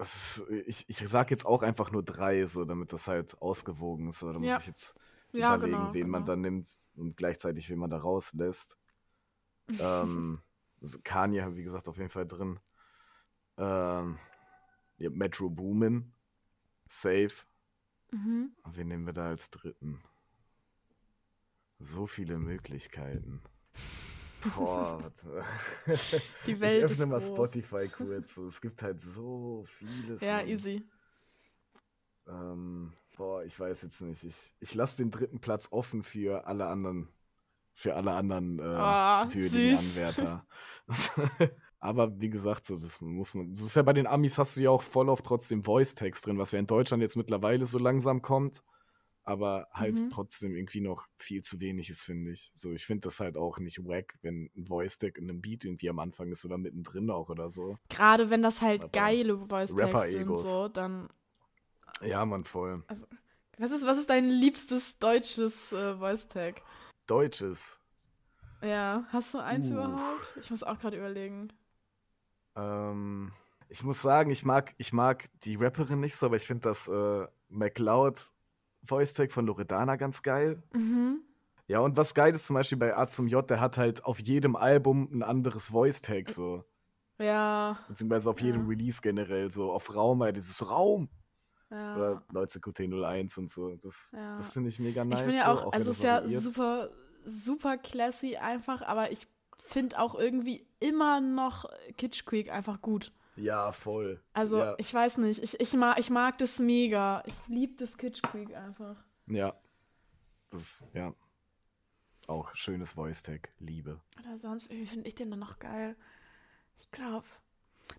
ist, ich, ich sag jetzt auch einfach nur drei, so damit das halt ausgewogen ist. Da muss Ja. ich jetzt Ja, überlegen, genau, wen man genau. dann nimmt und gleichzeitig wen man da rauslässt. ähm, *laughs* also Kanye haben wie gesagt auf jeden Fall drin. Ähm, ja, Metro Boomin, Safe. Mhm. Und wen nehmen wir da als dritten? So viele Möglichkeiten. Boah, *laughs* warte. Die Welt ich öffne mal groß. Spotify kurz. Es gibt halt so vieles. Ja, Mann. easy. Ähm, boah, ich weiß jetzt nicht. Ich, ich lasse den dritten Platz offen für alle anderen, für alle anderen äh, Oh, würdigen süß. Anwärter. *laughs* *laughs* Aber wie gesagt, so, das muss man. Das ist ja bei den Amis hast du ja auch voll oft trotzdem Voice-Text drin, was ja in Deutschland jetzt mittlerweile so langsam kommt. Aber halt Mhm. trotzdem irgendwie noch viel zu wenig ist, finde ich. So, ich finde das halt auch nicht wack, wenn ein Voice-Tag in einem Beat irgendwie am Anfang ist oder mittendrin auch oder so. Gerade wenn das halt Aber geile Voice-Tags sind, so, dann. Ja, man, voll. Was ist, was ist dein liebstes deutsches äh, Voice-Tag? Deutsches. Ja, hast du eins Uh. überhaupt? Ich muss auch gerade überlegen. Ähm, ich muss sagen, ich mag, ich mag die Rapperin nicht so, aber ich finde das äh, McLeod Voice Tag von Loredana ganz geil. Mhm. Ja, und was geil ist zum Beispiel bei A zum J, der hat halt auf jedem Album ein anderes Voice Tag so. Ja, Beziehungsweise auf jedem Ja. Release generell so. Auf Raum, halt dieses Raum. ja. Oder 19QT01 und so. Das, Ja. das finde ich mega nice. ich bin ja so, auch, also es ist ja variiert. super, super classy einfach, aber ich finde auch irgendwie immer noch Kitsch Creek einfach gut. Ja, voll. Also ja. ich weiß nicht, ich, ich, mag, ich mag das mega. Ich liebe das Kitsch Creek einfach. Ja. Das ist, ja. Auch schönes Voice Tag. Liebe. Oder sonst, wie finde ich den dann noch geil? Ich glaube.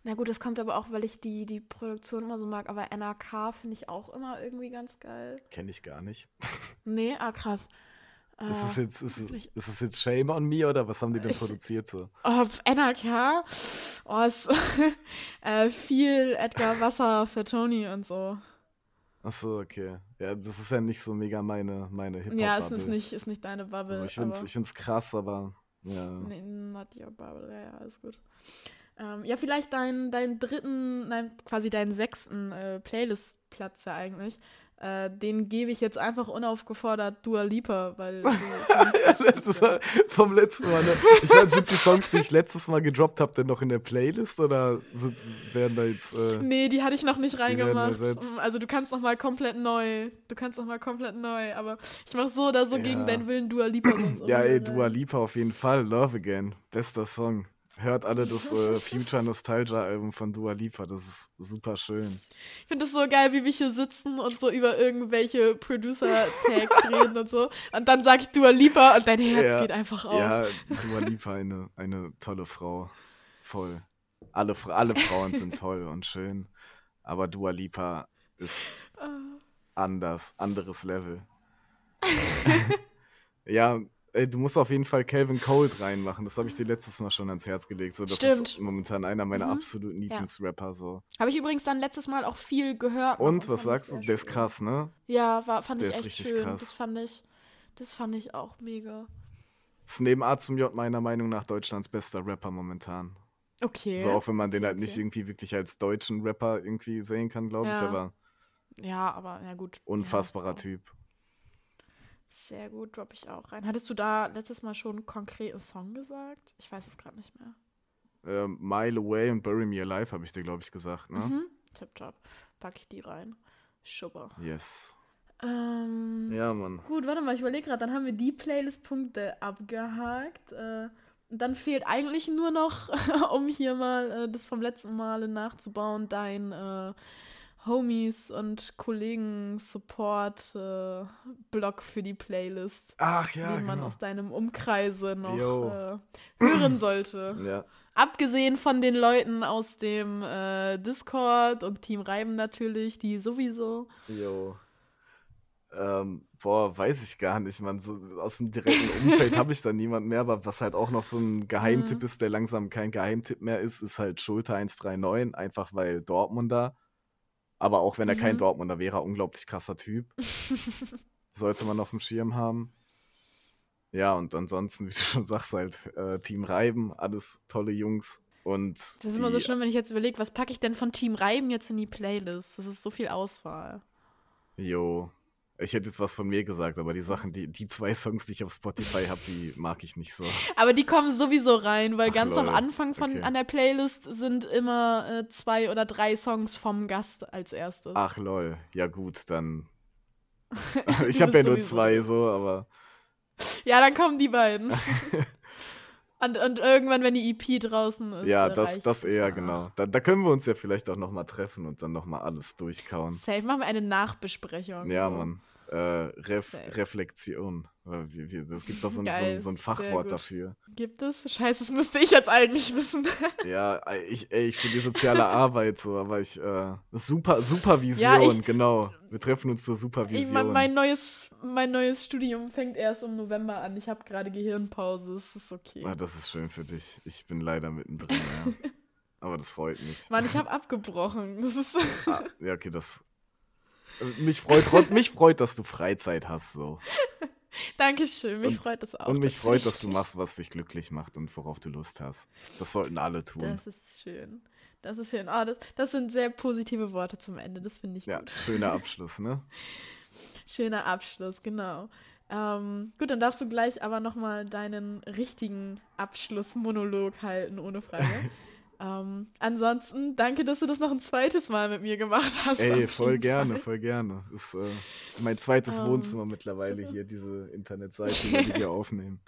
Na gut, das kommt aber auch, weil ich die, die Produktion immer so mag, aber NRK finde ich auch immer irgendwie ganz geil. Kenne ich gar nicht. *laughs* Nee, ah krass. Ist es Äh, jetzt, ist, es- ist es jetzt Shame on Me oder was haben die denn Ich- produziert so? Oh, NRK. Oh, es, *laughs* äh, viel Edgar Wasser für Tony und so. Achso, okay. Ja, das ist ja nicht so mega meine, meine Hip-Hop-Bubble. Ja, es ist nicht, ist nicht deine Bubble. Also ich ich find's krass, aber ja. Nee, not your bubble, ja, ja, alles gut. Ähm, ja, vielleicht deinen deinen dritten, nein, quasi deinen sechsten äh, Playlist-Platz ja eigentlich. Äh, den gebe ich jetzt einfach unaufgefordert Dua Lipa, weil du *laughs* das war vom letzten Mal. Ne? Ich weiß, sind die Songs, die ich letztes Mal gedroppt habe, denn noch in der Playlist oder sind, werden da jetzt. Äh, *laughs* Nee, die hatte ich noch nicht reingemacht. ersetzt. Also du kannst noch mal komplett neu. Du kannst noch mal komplett neu. Aber ich mache so oder so gegen Ja. deinen Willen Dua Lipa. ja, ey, irgendwie Dua. Lipa auf jeden Fall. Love Again. Bester Song. Hört alle das äh, *laughs* Future Nostalgia Album von Dua Lipa. Das ist super schön. Ich finde es so geil, wie wir hier sitzen und so über irgendwelche Producer-Tags *laughs* reden und so. Und dann sag ich Dua Lipa und dein Herz Ja. geht einfach auf. Ja, Dua Lipa, eine, eine tolle Frau. Voll. Alle, alle Frauen sind *laughs* toll und schön. Aber Dua Lipa ist Ah. anders, anderes Level. ja, ey, du musst auf jeden Fall Calvin Cold reinmachen. Das habe ich dir letztes Mal schon ans Herz gelegt. So, das ist Stimmt. momentan einer meiner Mhm. absoluten Lieblingsrapper. So. Habe ich übrigens dann letztes Mal auch viel gehört. Und was ich sagst du? Der ist krass, ne? Ja, war, fand Der ich ist echt richtig schön. krass. Das fand ich, das fand ich auch mega. Ist neben A zum J meiner Meinung nach Deutschlands bester Rapper momentan. Okay. So auch wenn man den Okay, halt nicht okay. irgendwie wirklich als deutschen Rapper irgendwie sehen kann, glaube ich, Ja. aber Ja, aber ja gut. unfassbarer ja, Typ. Sehr gut, droppe ich auch rein. Hattest du da letztes Mal schon einen konkreten Song gesagt? Ich weiß es gerade nicht mehr. Ähm, Mile Away und Bury Me Alive habe ich dir, glaube ich, gesagt, ne? Mhm. Tipptopp. Packe ich die rein. Schubber. Yes. Ähm, Ja, Mann. Gut, warte mal, ich überlege gerade, dann haben wir die Playlist-Punkte abgehakt. Äh, und dann fehlt eigentlich nur noch, *laughs* um hier mal äh, das vom letzten Male nachzubauen, dein äh, Homies und Kollegen-Support-Blog für die Playlist, Ach ja, den man genau. aus deinem Umkreise noch äh, hören *clears throat* sollte. Ja. Abgesehen von den Leuten aus dem äh, Discord und Team Reiben natürlich, die sowieso. Jo. Ähm, boah, weiß ich gar nicht, man. So, aus dem direkten Umfeld *laughs* habe ich da niemand mehr, aber was halt auch noch so ein Geheimtipp Mhm. ist, der langsam kein Geheimtipp mehr ist, ist halt Schulter 139, einfach weil Dortmunder. Aber auch wenn er kein Mhm. Dortmunder wäre, unglaublich krasser Typ. *laughs* Sollte man auf dem Schirm haben. Ja, und ansonsten, *laughs* wie du schon sagst, halt äh, Team Reiben, alles tolle Jungs. Und Das ist immer so schlimm, wenn ich jetzt überlege, was packe ich denn von Team Reiben jetzt in die Playlist? Das ist so viel Auswahl. Jo. Ich hätte jetzt was von mir gesagt, aber die Sachen, die, die zwei Songs, die ich auf Spotify habe, die mag ich nicht so. *laughs* Aber die kommen sowieso rein, weil Ach, ganz am lol. Anfang von Okay. an der Playlist sind immer äh, zwei oder drei Songs vom Gast als erstes. Ach lol, ja gut, dann. *laughs* Ich habe ja nur zwei so, aber. Ja, dann kommen die beiden. *laughs* und, und irgendwann, wenn die EP draußen ist. ja, äh, das, das eher, auch. genau. Da, da können wir uns ja vielleicht auch nochmal treffen und dann nochmal alles durchkauen. Safe, machen wir eine Nachbesprechung. Ja, so. Mann. Äh, Ref Safe. Reflexion. Es gibt doch so Geil, ein, so ein Fachwort dafür. Gibt es? Scheiße, das müsste ich jetzt eigentlich wissen. *laughs* Ja, ich, ey, ich studiere soziale *laughs* Arbeit so, aber ich, äh, Super, Supervision, Ja, ich- genau. Wir treffen uns zur Ich, Supervision. mein, mein, neues, mein neues Studium fängt erst im November an. Ich habe gerade Gehirnpause. Es ist okay. Ah, das ist schön für dich. Ich bin leider mittendrin, ja. *laughs* Aber das freut mich. Mann, ich habe abgebrochen. Ah, ja, okay, das. Mich freut, mich freut, dass du Freizeit hast, so. Dankeschön, mich Und- freut das auch. Und mich freut, dass du *laughs* machst, was dich glücklich macht und worauf du Lust hast. Das sollten alle tun. Das ist schön. Das ist schön. Oh, das, das sind sehr positive Worte zum Ende. Das finde ich ja, gut. schöner *laughs* Abschluss, ne? Schöner Abschluss, genau. Ähm, gut, dann darfst du gleich aber nochmal deinen richtigen Abschlussmonolog halten, ohne Frage. *laughs* ähm, ansonsten, danke, dass du das noch ein zweites Mal mit mir gemacht hast. Ey, voll gerne, Fall. voll gerne. Ist äh, mein zweites Ähm, Wohnzimmer mittlerweile hier, diese Internetseite, die wir *laughs* aufnehmen.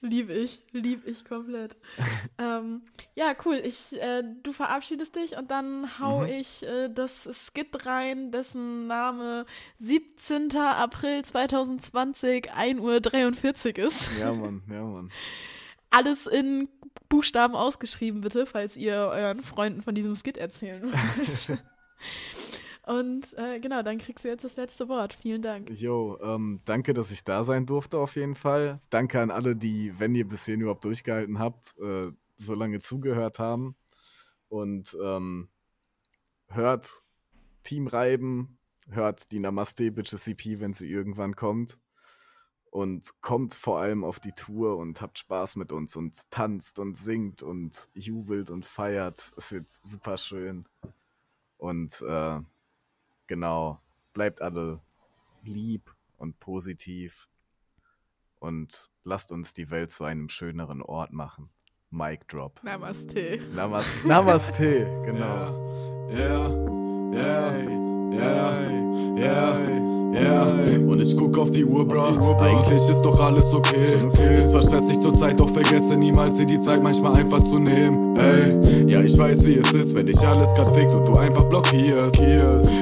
Lieb ich, lieb ich komplett. *laughs* ähm, ja, cool. Ich, äh, du verabschiedest dich und dann hau Mhm. ich äh, das Skit rein, dessen Name 17. April 2020, 1.43 Uhr ist. Ja, Mann, ja, Mann. *laughs* Alles in Buchstaben ausgeschrieben, bitte, falls ihr euren Freunden von diesem Skit erzählen wollt. *laughs* Und äh, genau, dann kriegst du jetzt das letzte Wort. Vielen Dank. Jo, ähm, danke, dass ich da sein durfte auf jeden Fall. Danke an alle, die, wenn ihr bis hierhin überhaupt durchgehalten habt, äh, so lange zugehört haben. Und ähm, hört Team Reiben, hört die Namaste Bitches CP, wenn sie irgendwann kommt. Und kommt vor allem auf die Tour und habt Spaß mit uns und tanzt und singt und jubelt und feiert. Es wird super schön. Und äh, genau, bleibt alle lieb und positiv und lasst uns die Welt zu einem schöneren Ort machen. Mic drop. Namaste. Namas Namaste, genau. Yeah, yeah, yeah, yeah. Ja, und ich guck auf die Uhr, Bro. Eigentlich ist doch alles okay. Ist zwar stressig zur Zeit, doch vergesse niemals, dir die Zeit manchmal einfach zu nehmen. Ey, ja, ich weiß, wie es ist, wenn dich alles grad fickt und du einfach blockierst.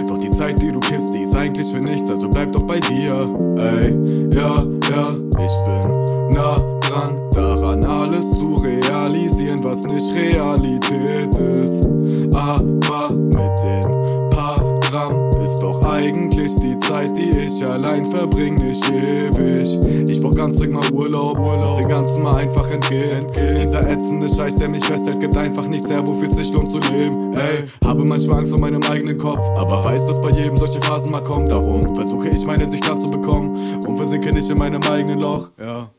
Doch die Zeit, die du kippst, die ist eigentlich für nichts, also bleib doch bei dir. Ey, ja, ja, ich bin nah dran, daran alles zu realisieren, was nicht Realität ist. Aber mit den eigentlich die Zeit, die ich allein verbring, nicht ewig. Ich brauch ganz dringend mal Urlaub, Urlaub. Den ganzen mal einfach entgehen. Dieser ätzende Scheiß, der mich festhält, gibt einfach nichts her, wofür es sich lohnt zu leben. Ey, habe manchmal Angst vor meinem eigenen Kopf, aber weiß, dass bei jedem solche Phasen mal kommen. Darum versuche ich meine Sicht klar zu bekommen und versinke nicht in meinem eigenen Loch. Ja.